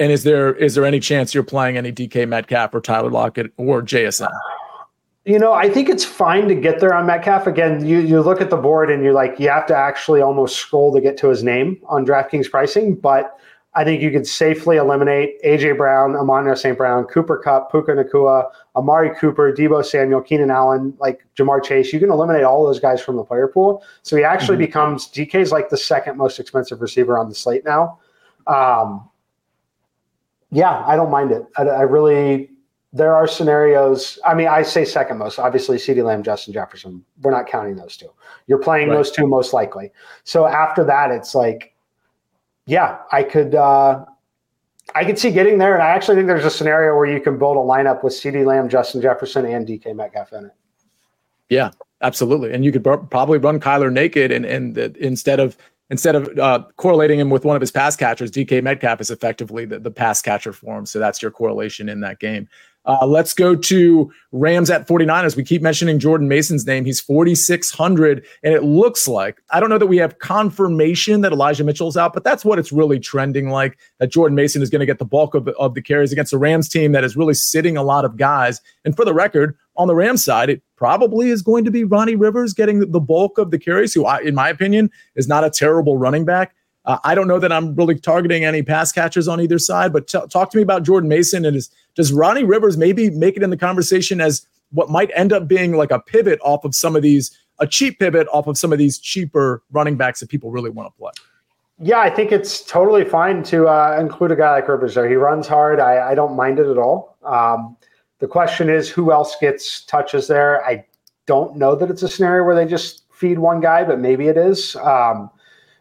And is there is there any chance you're playing any DK Metcalf or Tyler Lockett or JSN? You know, I think it's fine to get there on Metcalf. Again, you, you look at the board and you're like, you have to actually almost scroll to get to his name on DraftKings pricing. But I think you could safely eliminate AJ Brown, Amon St. Brown, Cooper Kupp, Puka Nacua, Amari Cooper, Deebo Samuel, Keenan Allen, like Ja'Marr Chase. You can eliminate all those guys from the player pool. So he actually mm-hmm. becomes DK's like the second most expensive receiver on the slate now. Um, yeah, I don't mind it. I, I really, there are scenarios. I mean, I say second most. Obviously, CeeDee Lamb, Justin Jefferson. We're not counting those two. You're playing right. those two most likely. So after that, it's like, yeah, I could. Uh, I could see getting there, and I actually think there's a scenario where you can build a lineup with CeeDee Lamb, Justin Jefferson, and DK Metcalf in it. Yeah, absolutely. And you could probably run Kyler naked, and and instead of instead of uh, correlating him with one of his pass catchers, DK Metcalf is effectively the, the pass catcher for him. So that's your correlation in that game. Uh, let's go to Rams at 49 as we keep mentioning Jordan Mason's name. He's 4,600, and it looks like I don't know that we have confirmation that Elijah Mitchell's out, but that's what it's really trending like that Jordan Mason is going to get the bulk of the, of the carries against a Rams team that is really sitting a lot of guys. And for the record, on the Rams side, it probably is going to be Ronnie Rivers getting the bulk of the carries, who, I, in my opinion, is not a terrible running back. Uh, I don't know that I'm really targeting any pass catchers on either side, but t- talk to me about Jordan Mason and is does Ronnie Rivers maybe make it in the conversation as what might end up being like a pivot off of some of these a cheap pivot off of some of these cheaper running backs that people really want to play? Yeah, I think it's totally fine to uh, include a guy like Rivers there. He runs hard. I, I don't mind it at all. Um, the question is who else gets touches there. I don't know that it's a scenario where they just feed one guy, but maybe it is. Um,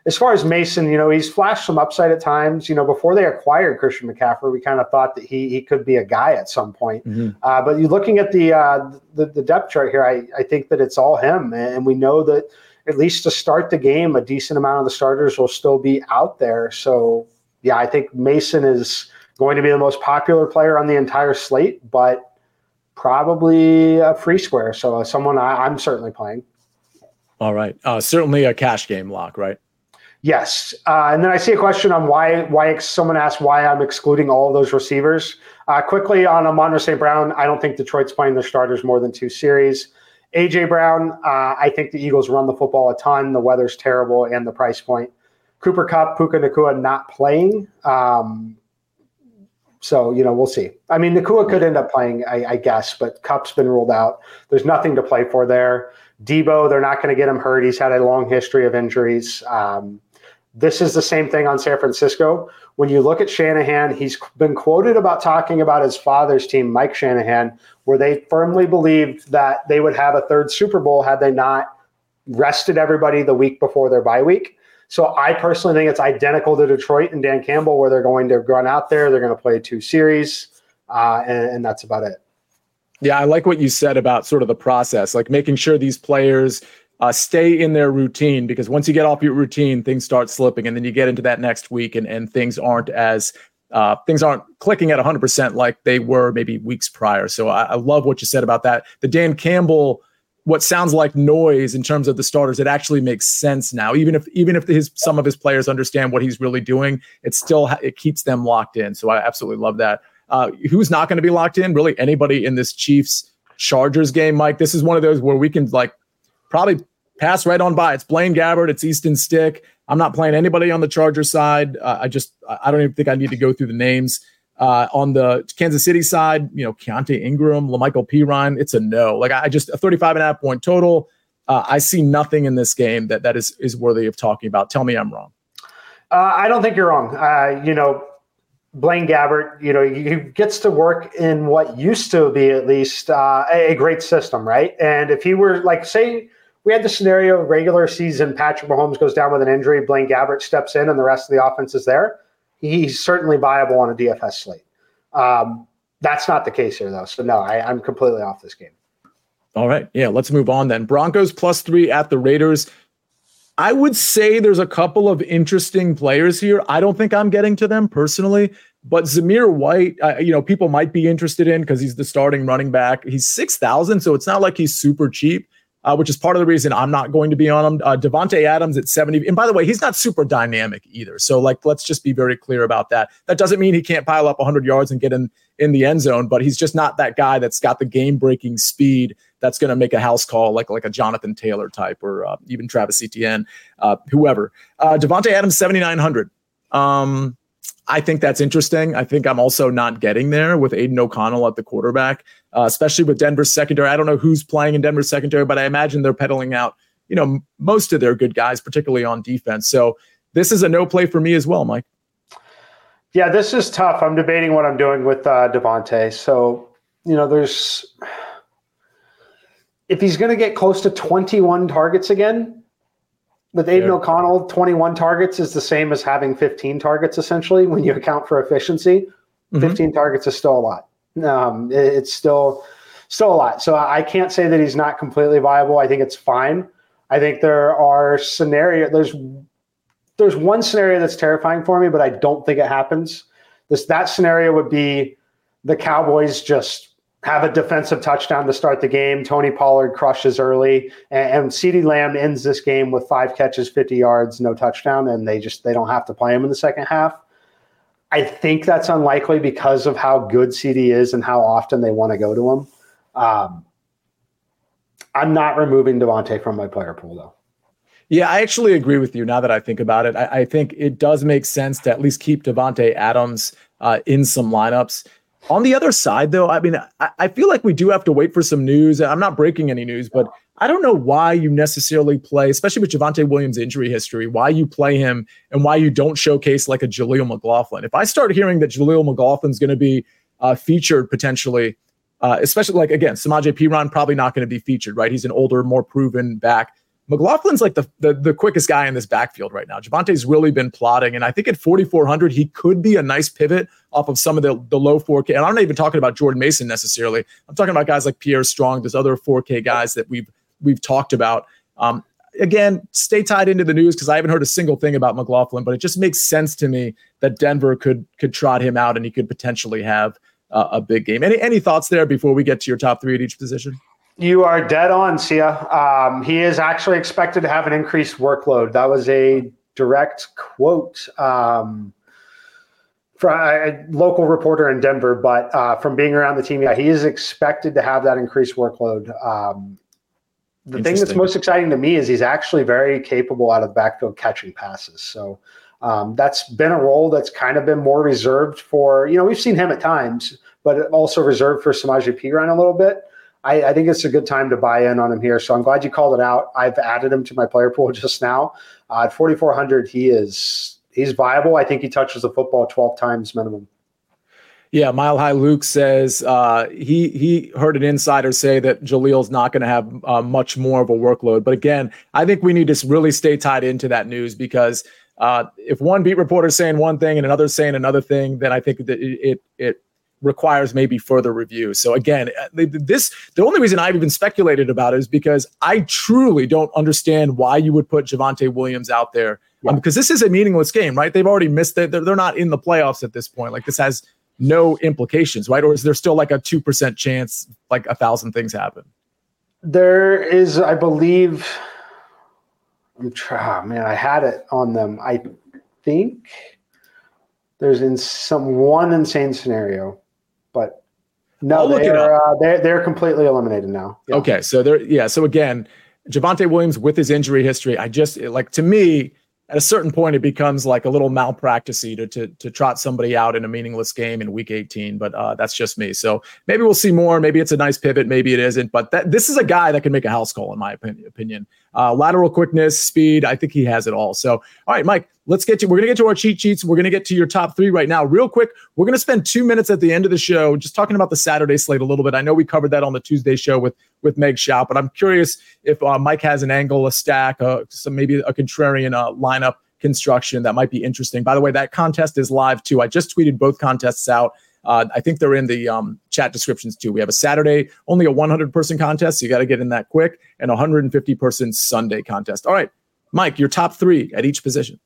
as far as Mason, you know, he's flashed some upside at times. You know, before they acquired Christian McCaffrey, we kind of thought that he he could be a guy at some point. Mm-hmm. Uh, but you looking at the, uh, the, the depth chart here, I I think that it's all him, and we know that at least to start the game, a decent amount of the starters will still be out there. So yeah, I think Mason is going to be the most popular player on the entire slate, but probably a free square. So uh, someone I, am certainly playing. All right, uh, certainly a cash game lock, right? Yes, uh, and then I see a question on why why someone asked why I'm excluding all of those receivers. Uh, quickly on Amon St. Brown, I don't think Detroit's playing their starters more than two series. AJ Brown, uh, I think the Eagles run the football a ton. The weather's terrible and the price point. Cooper Kupp, Puka Nacua not playing. Um, so you know we'll see. I mean, Nacua could end up playing, I, I guess, but Kupp's been ruled out. There's nothing to play for there. Deebo, they're not going to get him hurt. He's had a long history of injuries. Um, this is the same thing on San Francisco. When you look at Shanahan, he's been quoted about talking about his father's team, Mike Shanahan, where they firmly believed that they would have a third Super Bowl had they not rested everybody the week before their bye week. So I personally think it's identical to Detroit and Dan Campbell, where they're going to run out there, they're going to play two series, uh, and, and that's about it. Yeah, I like what you said about sort of the process, like making sure these players uh, stay in their routine because once you get off your routine, things start slipping, and then you get into that next week, and and things aren't as uh, things aren't clicking at 100% like they were maybe weeks prior. So I, I, love what you said about that. The Dan Campbell, what sounds like noise in terms of the starters, it actually makes sense now. Even if even if his some of his players understand what he's really doing, it still it keeps them locked in. So I absolutely love that. Uh, who's not going to be locked in? Really, anybody in this Chiefs Chargers game, Mike. This is one of those where we can like probably pass right on by. It's Blaine Gabbert. It's Easton Stick. I'm not playing anybody on the Charger side. Uh, I just I don't even think I need to go through the names. Uh, on the Kansas City side, you know, Keaontay Ingram, La'Mical Perine, it's a no. Like I just a 35 and a half point total. Uh, I see nothing in this game that that is is worthy of talking about. Tell me I'm wrong. Uh, I don't think you're wrong. Uh, you know, Blaine Gabbert, you know, he gets to work in what used to be at least uh, a great system, right? And if he were like, say, we had the scenario regular season, Patrick Mahomes goes down with an injury, Blaine Gabbert steps in, and the rest of the offense is there. He's certainly viable on a DFS slate. Um, that's not the case here, though. So no, I, I'm completely off this game. All right, yeah, let's move on then. Broncos plus three at the Raiders. I would say there's a couple of interesting players here. I don't think I'm getting to them personally, but Zamir White, uh, you know, people might be interested in because he's the starting running back. He's 6,000, so it's not like he's super cheap. Uh, which is part of the reason I'm not going to be on him. Uh, Davante Adams at 70. And by the way, he's not super dynamic either. So, like, let's just be very clear about that. That doesn't mean he can't pile up 100 yards and get in in the end zone, but he's just not that guy that's got the game breaking speed that's going to make a house call like like a Jonathan Taylor type or uh, even Travis Etienne, uh, whoever. Uh, Davante Adams 7900. Um, I think that's interesting. I think I'm also not getting there with Aidan O'Connell at the quarterback, uh, especially with Denver's secondary. I don't know who's playing in Denver's secondary, but I imagine they're peddling out, you know, most of their good guys, particularly on defense. So this is a no play for me as well, Mike. Yeah, this is tough. I'm debating what I'm doing with uh, Davante. So you know, there's if he's going to get close to 21 targets again, with Aidan O'Connell, 21 targets is the same as having 15 targets essentially when you account for efficiency. Mm-hmm. 15 targets is still a lot. Um, it's still still a lot. So I can't say that he's not completely viable. I think it's fine. I think there are scenario there's there's one scenario that's terrifying for me, but I don't think it happens. This that scenario would be the Cowboys just have a defensive touchdown to start the game. Tony Pollard crushes early, and, and CeeDee Lamb ends this game with five catches, 50 yards, no touchdown, and they just they don't have to play him in the second half. I think that's unlikely because of how good CeeDee is and how often they want to go to him. Um, I'm not removing Davante from my player pool though. Yeah, I actually agree with you. Now that I think about it, I, I think it does make sense to at least keep Davante Adams uh, in some lineups. On the other side, though, I mean, I, I, feel like we do have to wait for some news. I'm not breaking any news, but I don't know why you necessarily play, especially with Javonte Williams' injury history, why you play him and why you don't showcase like a Jaleel McLaughlin. If I start hearing that Jaleel McLaughlin's going to be uh, featured potentially, uh, especially like again, Samaje Perine probably not going to be featured, right? He's an older, more proven back. McLaughlin's like the, the, the quickest guy in this backfield right now. Javonte's really been plotting, and I think at 4,400 he could be a nice pivot off of some of the the low 4K. And I'm not even talking about Jordan Mason necessarily. I'm talking about guys like Pierre Strong. There's other 4K guys that we've we've talked about. Um, again, stay tied into the news because I haven't heard a single thing about McLaughlin, but it just makes sense to me that Denver could could trot him out and he could potentially have uh, a big game. Any any thoughts there before we get to your top three at each position? You are dead on, Sia. Um, he is actually expected to have an increased workload. That was a direct quote um, from a local reporter in Denver, but uh, from being around the team, yeah, he is expected to have that increased workload. Um, the thing that's most exciting to me is he's actually very capable out of the backfield catching passes. So um, that's been a role that's kind of been more reserved for, you know, we've seen him at times, but also reserved for Samaje Perine a little bit. I, I, think it's a good time to buy in on him here. So I'm glad you called it out. I've added him to my player pool [LAUGHS] just now. Uh, at 4,400, he is he's viable. I think he touches the football 12 times minimum. Yeah, Mile High Luke says uh, he he heard an insider say that Jaleel's not going to have uh, much more of a workload. But again, I think we need to really stay tied into that news because uh, if one beat reporter is saying one thing and another saying another thing, then I think that it it, requires maybe further review. So again, uh, this the only reason I've even speculated about it is because I truly don't understand why you would put Javonte Williams out there yeah. um, because this is a meaningless game, right? They've already missed it. They're, they're not in the playoffs at this point. Like this has no implications, right? Or is there still like a two percent chance, like a thousand things happen? There is, I believe. I'm trying. Oh, man, I had it on them. I think there's in some one insane scenario but no, they're, uh, they're they're completely eliminated now. Yeah. Okay, so they're yeah. So again, Javonte Williams with his injury history, I just like to me at a certain point it becomes like a little malpracticey to to to trot somebody out in a meaningless game in week 18 but uh, that's just me. So maybe we'll see more. Maybe it's a nice pivot. Maybe it isn't. But that this is a guy that can make a house call in my opinion uh, lateral quickness speed i think he has it all. So all right mike let's get to we're going to get to our cheat sheets. We're going to get to your top three right now. Real quick we're going to spend two minutes at the end of the show just talking about the saturday slate a little bit. I know we covered that on the tuesday show with with meg shout but i'm curious if uh, mike has an angle a stack uh, some maybe a contrarian uh, lineup construction that might be interesting. By the way that contest is live too. I just tweeted both contests out uh, I think they're in the um, chat descriptions too. We have a Saturday, only a 100 person contest. So you got to get in that quick, and 150 person Sunday contest. All right, Mike, your top three at each position.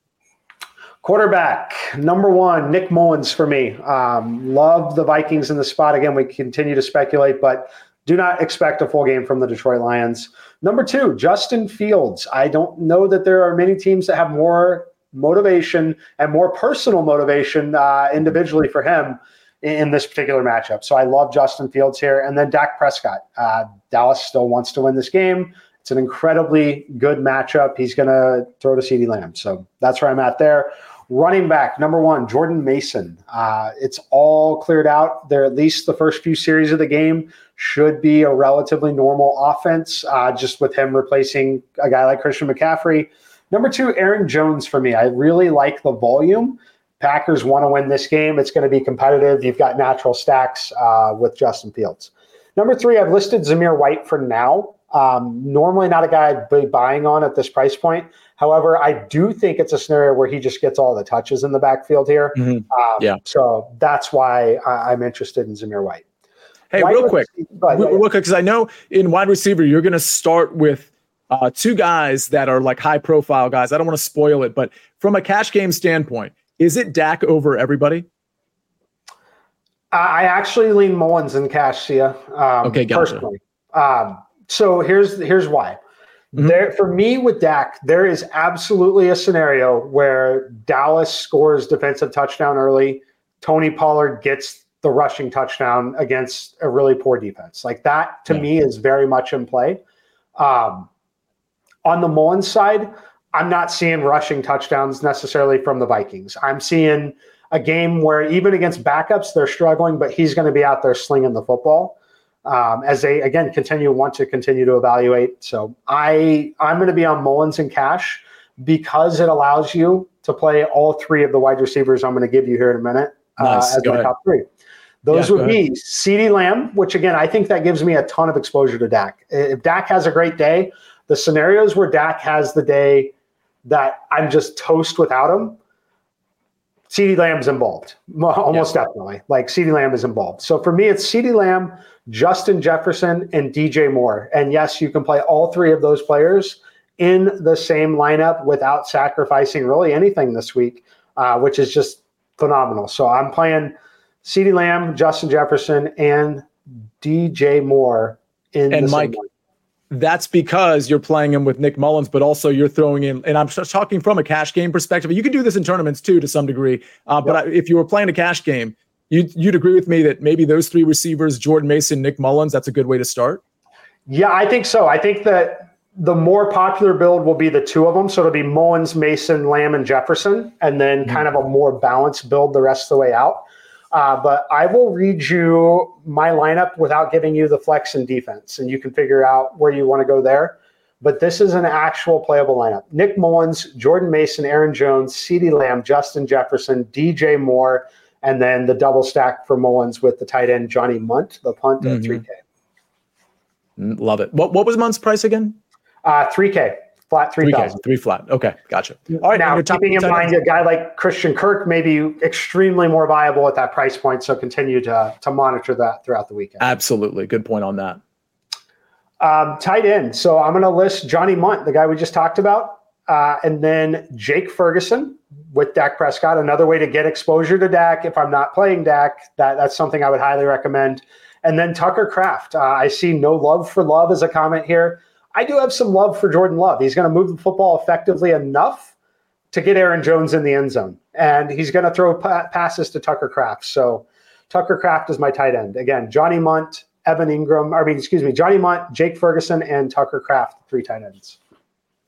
Quarterback number one, Nick Mullens for me. Um, love the Vikings in the spot. Again, we continue to speculate, but do not expect a full game from the Detroit Lions. Number two, Justin Fields. I don't know that there are many teams that have more motivation and more personal motivation uh, individually for him in this particular matchup. So I love Justin Fields here. And then Dak Prescott. Uh, Dallas still wants to win this game. It's an incredibly good matchup. He's going to throw to CeeDee Lamb. So that's where I'm at there. Running back, number one, Jordan Mason. Uh, it's all cleared out. There, at least the first few series of the game should be a relatively normal offense, uh, just with him replacing a guy like Christian McCaffrey. Number two, Aaron Jones for me. I really like the volume. Packers want to win this game. It's going to be competitive. You've got natural stacks uh, with Justin Fields. Number three, I've listed Zamir White for now. Um, normally, not a guy I'd be buying on at this price point. However, I do think it's a scenario where he just gets all the touches in the backfield here. Mm-hmm. Um, yeah. So that's why I, am interested in Zamir White. Hey, real quick, real, real quick, because I know in wide receiver you're going to start with uh, two guys that are like high profile guys. I don't want to spoil it, but from a cash game standpoint, is it Dak over everybody? I actually lean Mullens and cash, Sia. Um, okay, gotcha. Personally. Um, so here's here's why. Mm-hmm. There for me with Dak, there is absolutely a scenario where Dallas scores defensive touchdown early. Tony Pollard gets the rushing touchdown against a really poor defense. Like that to yeah. me is very much in play. Um, on the Mullens side, I'm not seeing rushing touchdowns necessarily from the Vikings. I'm seeing a game where even against backups, they're struggling, but he's going to be out there slinging the football um, as they again continue want to continue to evaluate. So I I'm going to be on Mullens and Cash because it allows you to play all three of the wide receivers. I'm going to give you here in a minute uh, as Go my ahead. top three. Those yeah, would be CeeDee Lamb, which again I think that gives me a ton of exposure to Dak. If Dak has a great day, the scenarios where Dak has the day that I'm just toast without him, CeeDee Lamb's involved, almost yeah. definitely. Like CeeDee Lamb is involved. So for me, it's CeeDee Lamb, Justin Jefferson, and DJ Moore. And yes, you can play all three of those players in the same lineup without sacrificing really anything this week, uh, which is just phenomenal. So I'm playing CeeDee Lamb, Justin Jefferson, and DJ Moore in and Mike, that's because you're playing him with Nick Mullens, but also you're throwing in, and I'm talking from a cash game perspective. You can do this in tournaments too, to some degree. Uh, yep. But if you were playing a cash game, you'd, you'd agree with me that maybe those three receivers, Jordan Mason, Nick Mullens, that's a good way to start. Yeah, I think so. I think that the more popular build will be the two of them. So it'll be Mullens, Mason, Lamb, and Jefferson, and then mm-hmm. kind of a more balanced build the rest of the way out. Uh, but I will read you my lineup without giving you the flex and defense, and you can figure out where you want to go there. But this is an actual playable lineup. Nick Mullens, Jordan Mason, Aaron Jones, CeeDee Lamb, Justin Jefferson, DJ Moore, and then the double stack for Mullens with the tight end Johnny Mundt, the punt mm-hmm. at 3K. Mm, love it. What what was Mundt's price again? Uh, 3K flat 3000 three flat. Okay gotcha. All right now keeping in mind a guy like christian kirk may be extremely more viable at that price point so continue to, to monitor that throughout the weekend. Absolutely. Good point on that. Um, tight end. So i'm going to list johnny mundt the guy we just talked about uh, and then jake ferguson with dak prescott. Another way to get exposure to dak if i'm not playing dak that, that's something i would highly recommend. And then tucker kraft uh, i see no love for love as a comment here I do have some love for Jordan Love. He's going to move the football effectively enough to get Aaron Jones in the end zone, and he's going to throw pa- passes to Tucker Kraft. So Tucker Kraft is my tight end. Again, Johnny Mundt, Evan Engram. I mean, excuse me, Johnny Mundt, Jake Ferguson, and Tucker Kraft, three tight ends.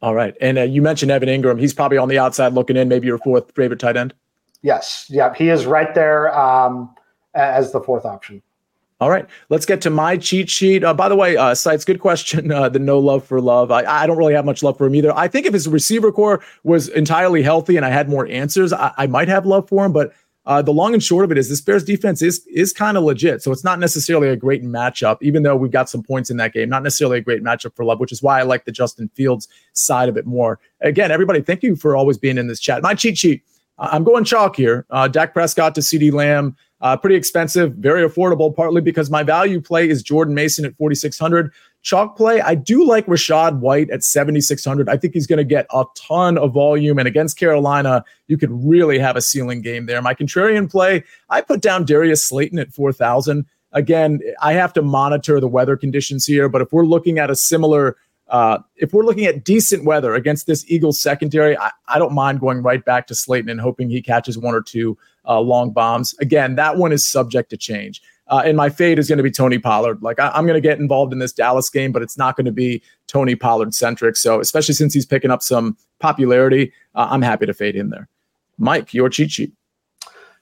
All right. And uh, you mentioned Evan Engram. He's probably on the outside looking in, maybe your fourth favorite tight end. Yes. Yeah. He is right there um, as the fourth option. All right, let's get to my cheat sheet. Uh, by the way, uh, Sites, good question. [LAUGHS] Uh, the no love for love. I, I don't really have much love for him either. I think if his receiver core was entirely healthy and I had more answers, I, I might have love for him. But uh, the long and short of it is this Bears defense is is kind of legit. So it's not necessarily a great matchup, even though we've got some points in that game. Not necessarily a great matchup for love, which is why I like the Justin Fields side of it more. Again, everybody, thank you for always being in this chat. My cheat sheet. I'm going chalk here. Uh, Dak Prescott to CeeDee Lamb. Uh, pretty expensive, very affordable, partly because my value play is Jordan Mason at 4,600. Chalk play, I do like Rachaad White at 7,600. I think he's going to get a ton of volume. And against Carolina, you could really have a ceiling game there. My contrarian play, I put down Darius Slayton at 4,000. Again, I have to monitor the weather conditions here, but if we're looking at a similar uh, if we're looking at decent weather against this Eagles secondary, I, I, don't mind going right back to Slayton and hoping he catches one or two uh, long bombs. Again, that one is subject to change. Uh, and my fade is going to be Tony Pollard. Like I, am going to get involved in this Dallas game, but it's not going to be Tony Pollard centric. So especially since he's picking up some popularity, uh, I'm happy to fade him there. Mike, your cheat sheet.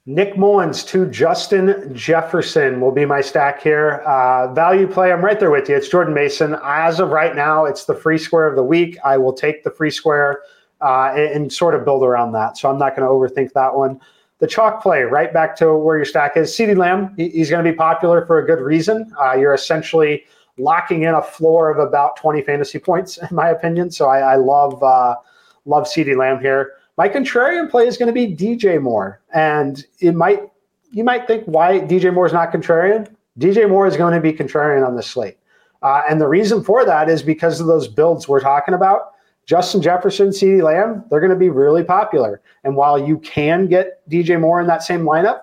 Nick Mullens to Justin Jefferson will be my stack here. Uh, value play, I'm right there with you. It's Jordan Mason. As of right now, it's the free square of the week. I will take the free square uh, and, and, sort of build around that. So I'm not going to overthink that one. The chalk play, right back to where your stack is. CeeDee Lamb, he's going to be popular for a good reason. Uh, you're essentially locking in a floor of about 20 fantasy points, in my opinion. So I, I love uh, love CeeDee Lamb here. My contrarian play is going to be DJ Moore, and it might you might think why DJ Moore is not contrarian. DJ Moore is going to be contrarian on the slate, uh, and the reason for that is because of those builds we're talking about. Justin Jefferson, CeeDee Lamb, they're going to be really popular. And while you can get DJ Moore in that same lineup,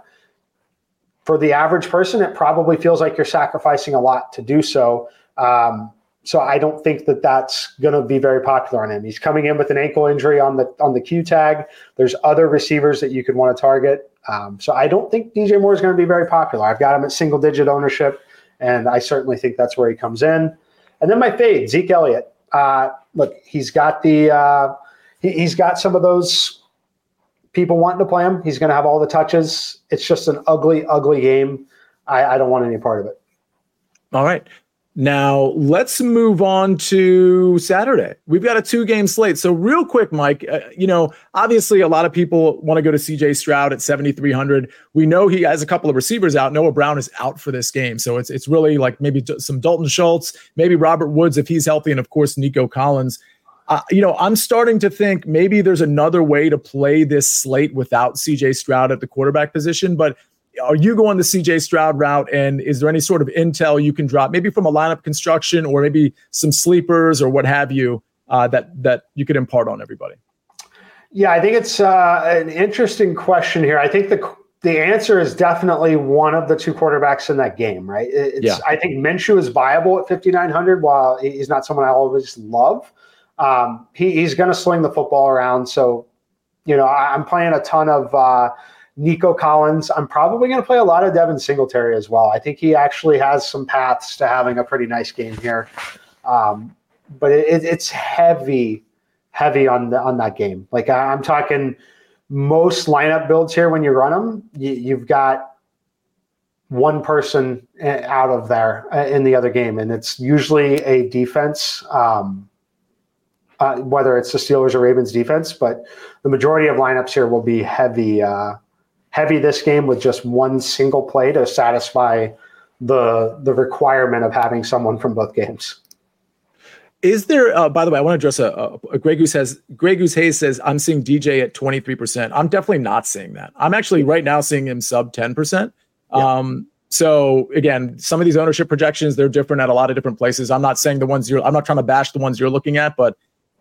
for the average person, it probably feels like you're sacrificing a lot to do so. Um, so I don't think that that's going to be very popular on him. He's coming in with an ankle injury on the on the Q tag. There's other receivers that you could want to target. Um, so I don't think DJ Moore is going to be very popular. I've got him at single digit ownership, and I certainly think that's where he comes in. And then my fade, Zeke Elliott. Uh, look, he's got the uh, he, has got some of those people wanting to play him. He's going to have all the touches. It's just an ugly, ugly game. I, I don't want any part of it. All right. Now let's move on to Saturday. We've got a two game slate. So, real quick, Mike, uh, you know, obviously a lot of people want to go to CJ Stroud at 7,300. We know he has a couple of receivers out. Noah Brown is out for this game. So, it's, it's really like maybe some Dalton Schultz, maybe Robert Woods if he's healthy, and of course, Nico Collins. Uh, you know, I'm starting to think maybe there's another way to play this slate without CJ Stroud at the quarterback position. But are you going the CJ Stroud route? And is there any sort of intel you can drop, maybe from a lineup construction or maybe some sleepers or what have you, uh, that that you could impart on everybody? Yeah, I think it's uh, an interesting question here. I think the the answer is definitely one of the two quarterbacks in that game, right? It's, yeah. I think Minshew is viable at 5,900 while he's not someone I always love. Um, he, he's going to sling the football around. So, you know, I, am playing a ton of uh, Nico Collins. I'm probably going to play a lot of Devin Singletary as well. I think he actually has some paths to having a pretty nice game here. Um, but it, it's heavy, heavy on the, on that game. Like I'm talking most lineup builds here when you run them, you, you've got one person eh, out of there eh, in the other game, and it's usually a defense. Um, uh, whether it's the Steelers or Ravens defense, but the majority of lineups here will be heavy uh, heavy this game with just one single play to satisfy the the requirement of having someone from both games. Is there? Uh, by the way, I want to address a, a, a Grey Goose has Grey Goose Hayes says I'm seeing DJ at 23. percent I'm definitely not seeing that. I'm actually right now seeing him sub 10 percent. Um, so again, some of these ownership projections they're different at a lot of different places. I'm not saying the ones you're. I'm not trying to bash the ones you're looking at, but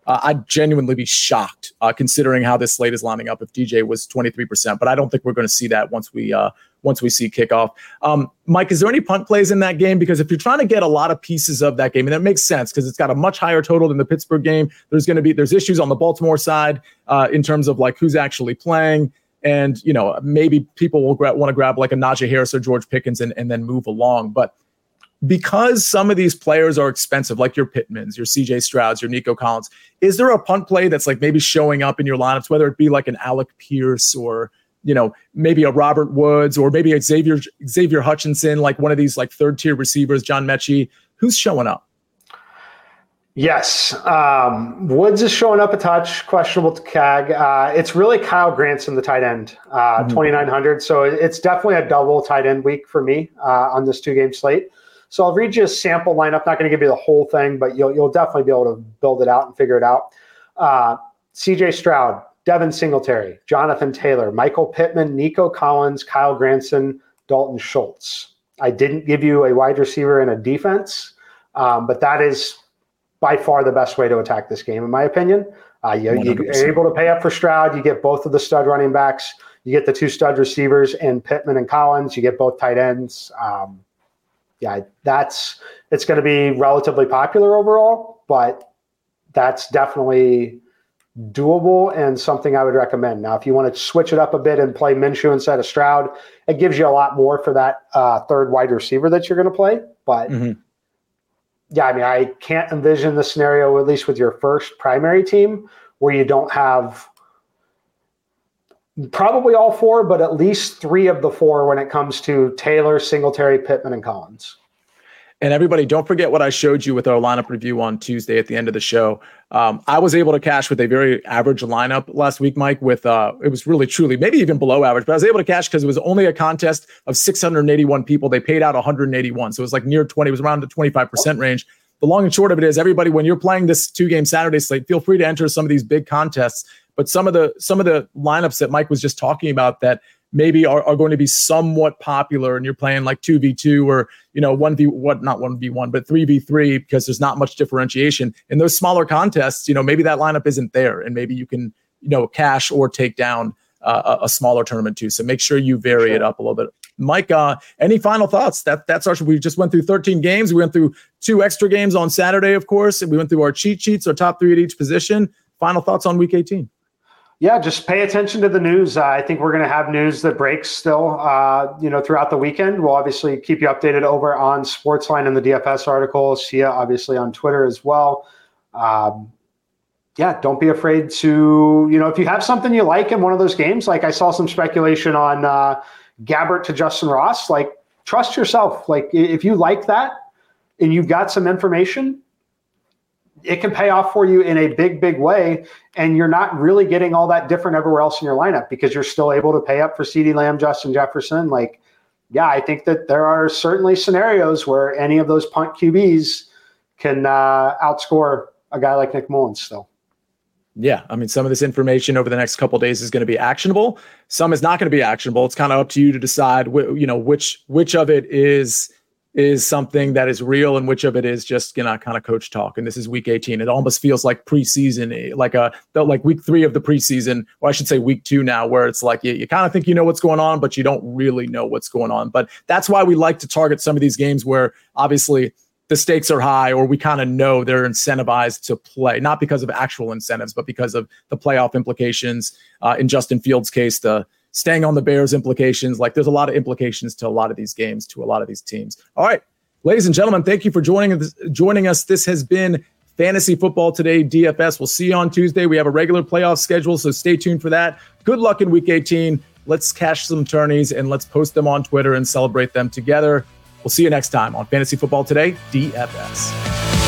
uh, I'd genuinely be shocked uh, considering how this slate is lining up if DJ was 23%. But I don't think we're going to see that once we uh, once we see kickoff. Um, Mike, is there any punt plays in that game? Because if you're trying to get a lot of pieces of that game, and that makes sense because it's got a much higher total than the Pittsburgh game. There's going to be there's issues on the Baltimore side uh, in terms of like who's actually playing. And you know maybe people will gra- want to grab like a Najee Harris or George Pickens and, and then move along. But because some of these players are expensive, like your Pittmans, your CJ Strouds, your Nico Collins, is there a punt play that's like maybe showing up in your lineups, whether it be like an Alec Pierce or you know maybe a Robert Woods or maybe a Xavier Xavier Hutchinson, like one of these like third tier receivers, John Metchie, who's showing up? Yes, um, Woods is showing up a touch, questionable to CAG. Uh, it's really Kylen Granson, the tight end, uh, mm-hmm. 2,900. So it's definitely a double tight end week for me uh, on this two game slate. So I'll read you a sample lineup. Not going to give you the whole thing, but you'll you'll definitely be able to build it out and figure it out. Uh, C.J. Stroud, Devin Singletary, Jonathan Taylor, Michael Pittman, Nico Collins, Kylen Granson, Dalton Schultz. I didn't give you a wide receiver and a defense, um, but that is by far the best way to attack this game, in my opinion. Uh, you, are able to pay up for Stroud. You get both of the stud running backs. You get the two stud receivers and Pittman and Collins. You get both tight ends. Um, yeah, that's it's going to be relatively popular overall, but that's definitely doable and something I would recommend. Now, if you want to switch it up a bit and play Minshew instead of Stroud, it gives you a lot more for that uh, third wide receiver that you're going to play. But mm-hmm. yeah, I mean, I can't envision the scenario, at least with your first primary team, where you don't have probably all four, but at least three of the four when it comes to Taylor, Singletary, Pittman, and Collins. And everybody, don't forget what I showed you with our lineup review on Tuesday at the end of the show. Um, I was able to cash with a very average lineup last week, Mike. With uh, it was really truly maybe even below average, but I was able to cash because it was only a contest of 681 people. They paid out 181, so it was like near 20. It was around the 25 percent range. The long and short of it is, everybody, when you're playing this two game Saturday slate, feel free to enter some of these big contests. But some of the some of the lineups that Mike was just talking about that maybe are, are going to be somewhat popular and you're playing like 2v2 or you know 1v what not 1v1 but 3v3 because there's not much differentiation. In those smaller contests you know maybe that lineup isn't there and maybe you can you know cash or take down uh, a, a, smaller tournament too. So make sure you vary sure. it up a little bit. Mike uh, any final thoughts? That that's our we just went through 13 games. We went through two extra games on saturday of course. And we went through our cheat sheets our top three at each position. Final thoughts on week 18 yeah, just pay attention to the news. Uh, I think we're going to have news that breaks still, uh, you know, throughout the weekend. We'll obviously keep you updated over on Sportsline and the DFS article. See you obviously on Twitter as well. Um, yeah, don't be afraid to, you know, if you have something you like in one of those games, like I saw some speculation on uh, Gabbert to Justyn Ross, like trust yourself. Like if you like that and you've got some information, it can pay off for you in a big, big way. And you're not really getting all that different everywhere else in your lineup because you're still able to pay up for CeeDee Lamb, Justin Jefferson. Like, yeah, I think that there are certainly scenarios where any of those punt QBs can uh, outscore a guy like Nick Mullens still. Yeah, I mean, some of this information over the next couple days is going to be actionable. Some is not going to be actionable. It's kind of up to you to decide, wh- you know, which which of it is is something that is real and which of it is just you know kind of coach talk. And this is week 18 it almost feels like preseason eh, like a like week three of the preseason or i should say week two now where it's like you, you kind of think you know what's going on but you don't really know what's going on. But that's why we like to target some of these games where obviously the stakes are high or we kind of know they're incentivized to play not because of actual incentives but because of the playoff implications. Uh, in justin fields case the staying on the Bears implications. Like there's a lot of implications to a lot of these games, to a lot of these teams. All right, ladies and gentlemen, thank you for joining us. Joining us. This has been Fantasy Football Today DFS. We'll see you on Tuesday. We have a regular playoff schedule, so stay tuned for that. Good luck in Week 18. Let's cash some tourneys and let's post them on Twitter and celebrate them together. We'll see you next time on Fantasy Football Today DFS.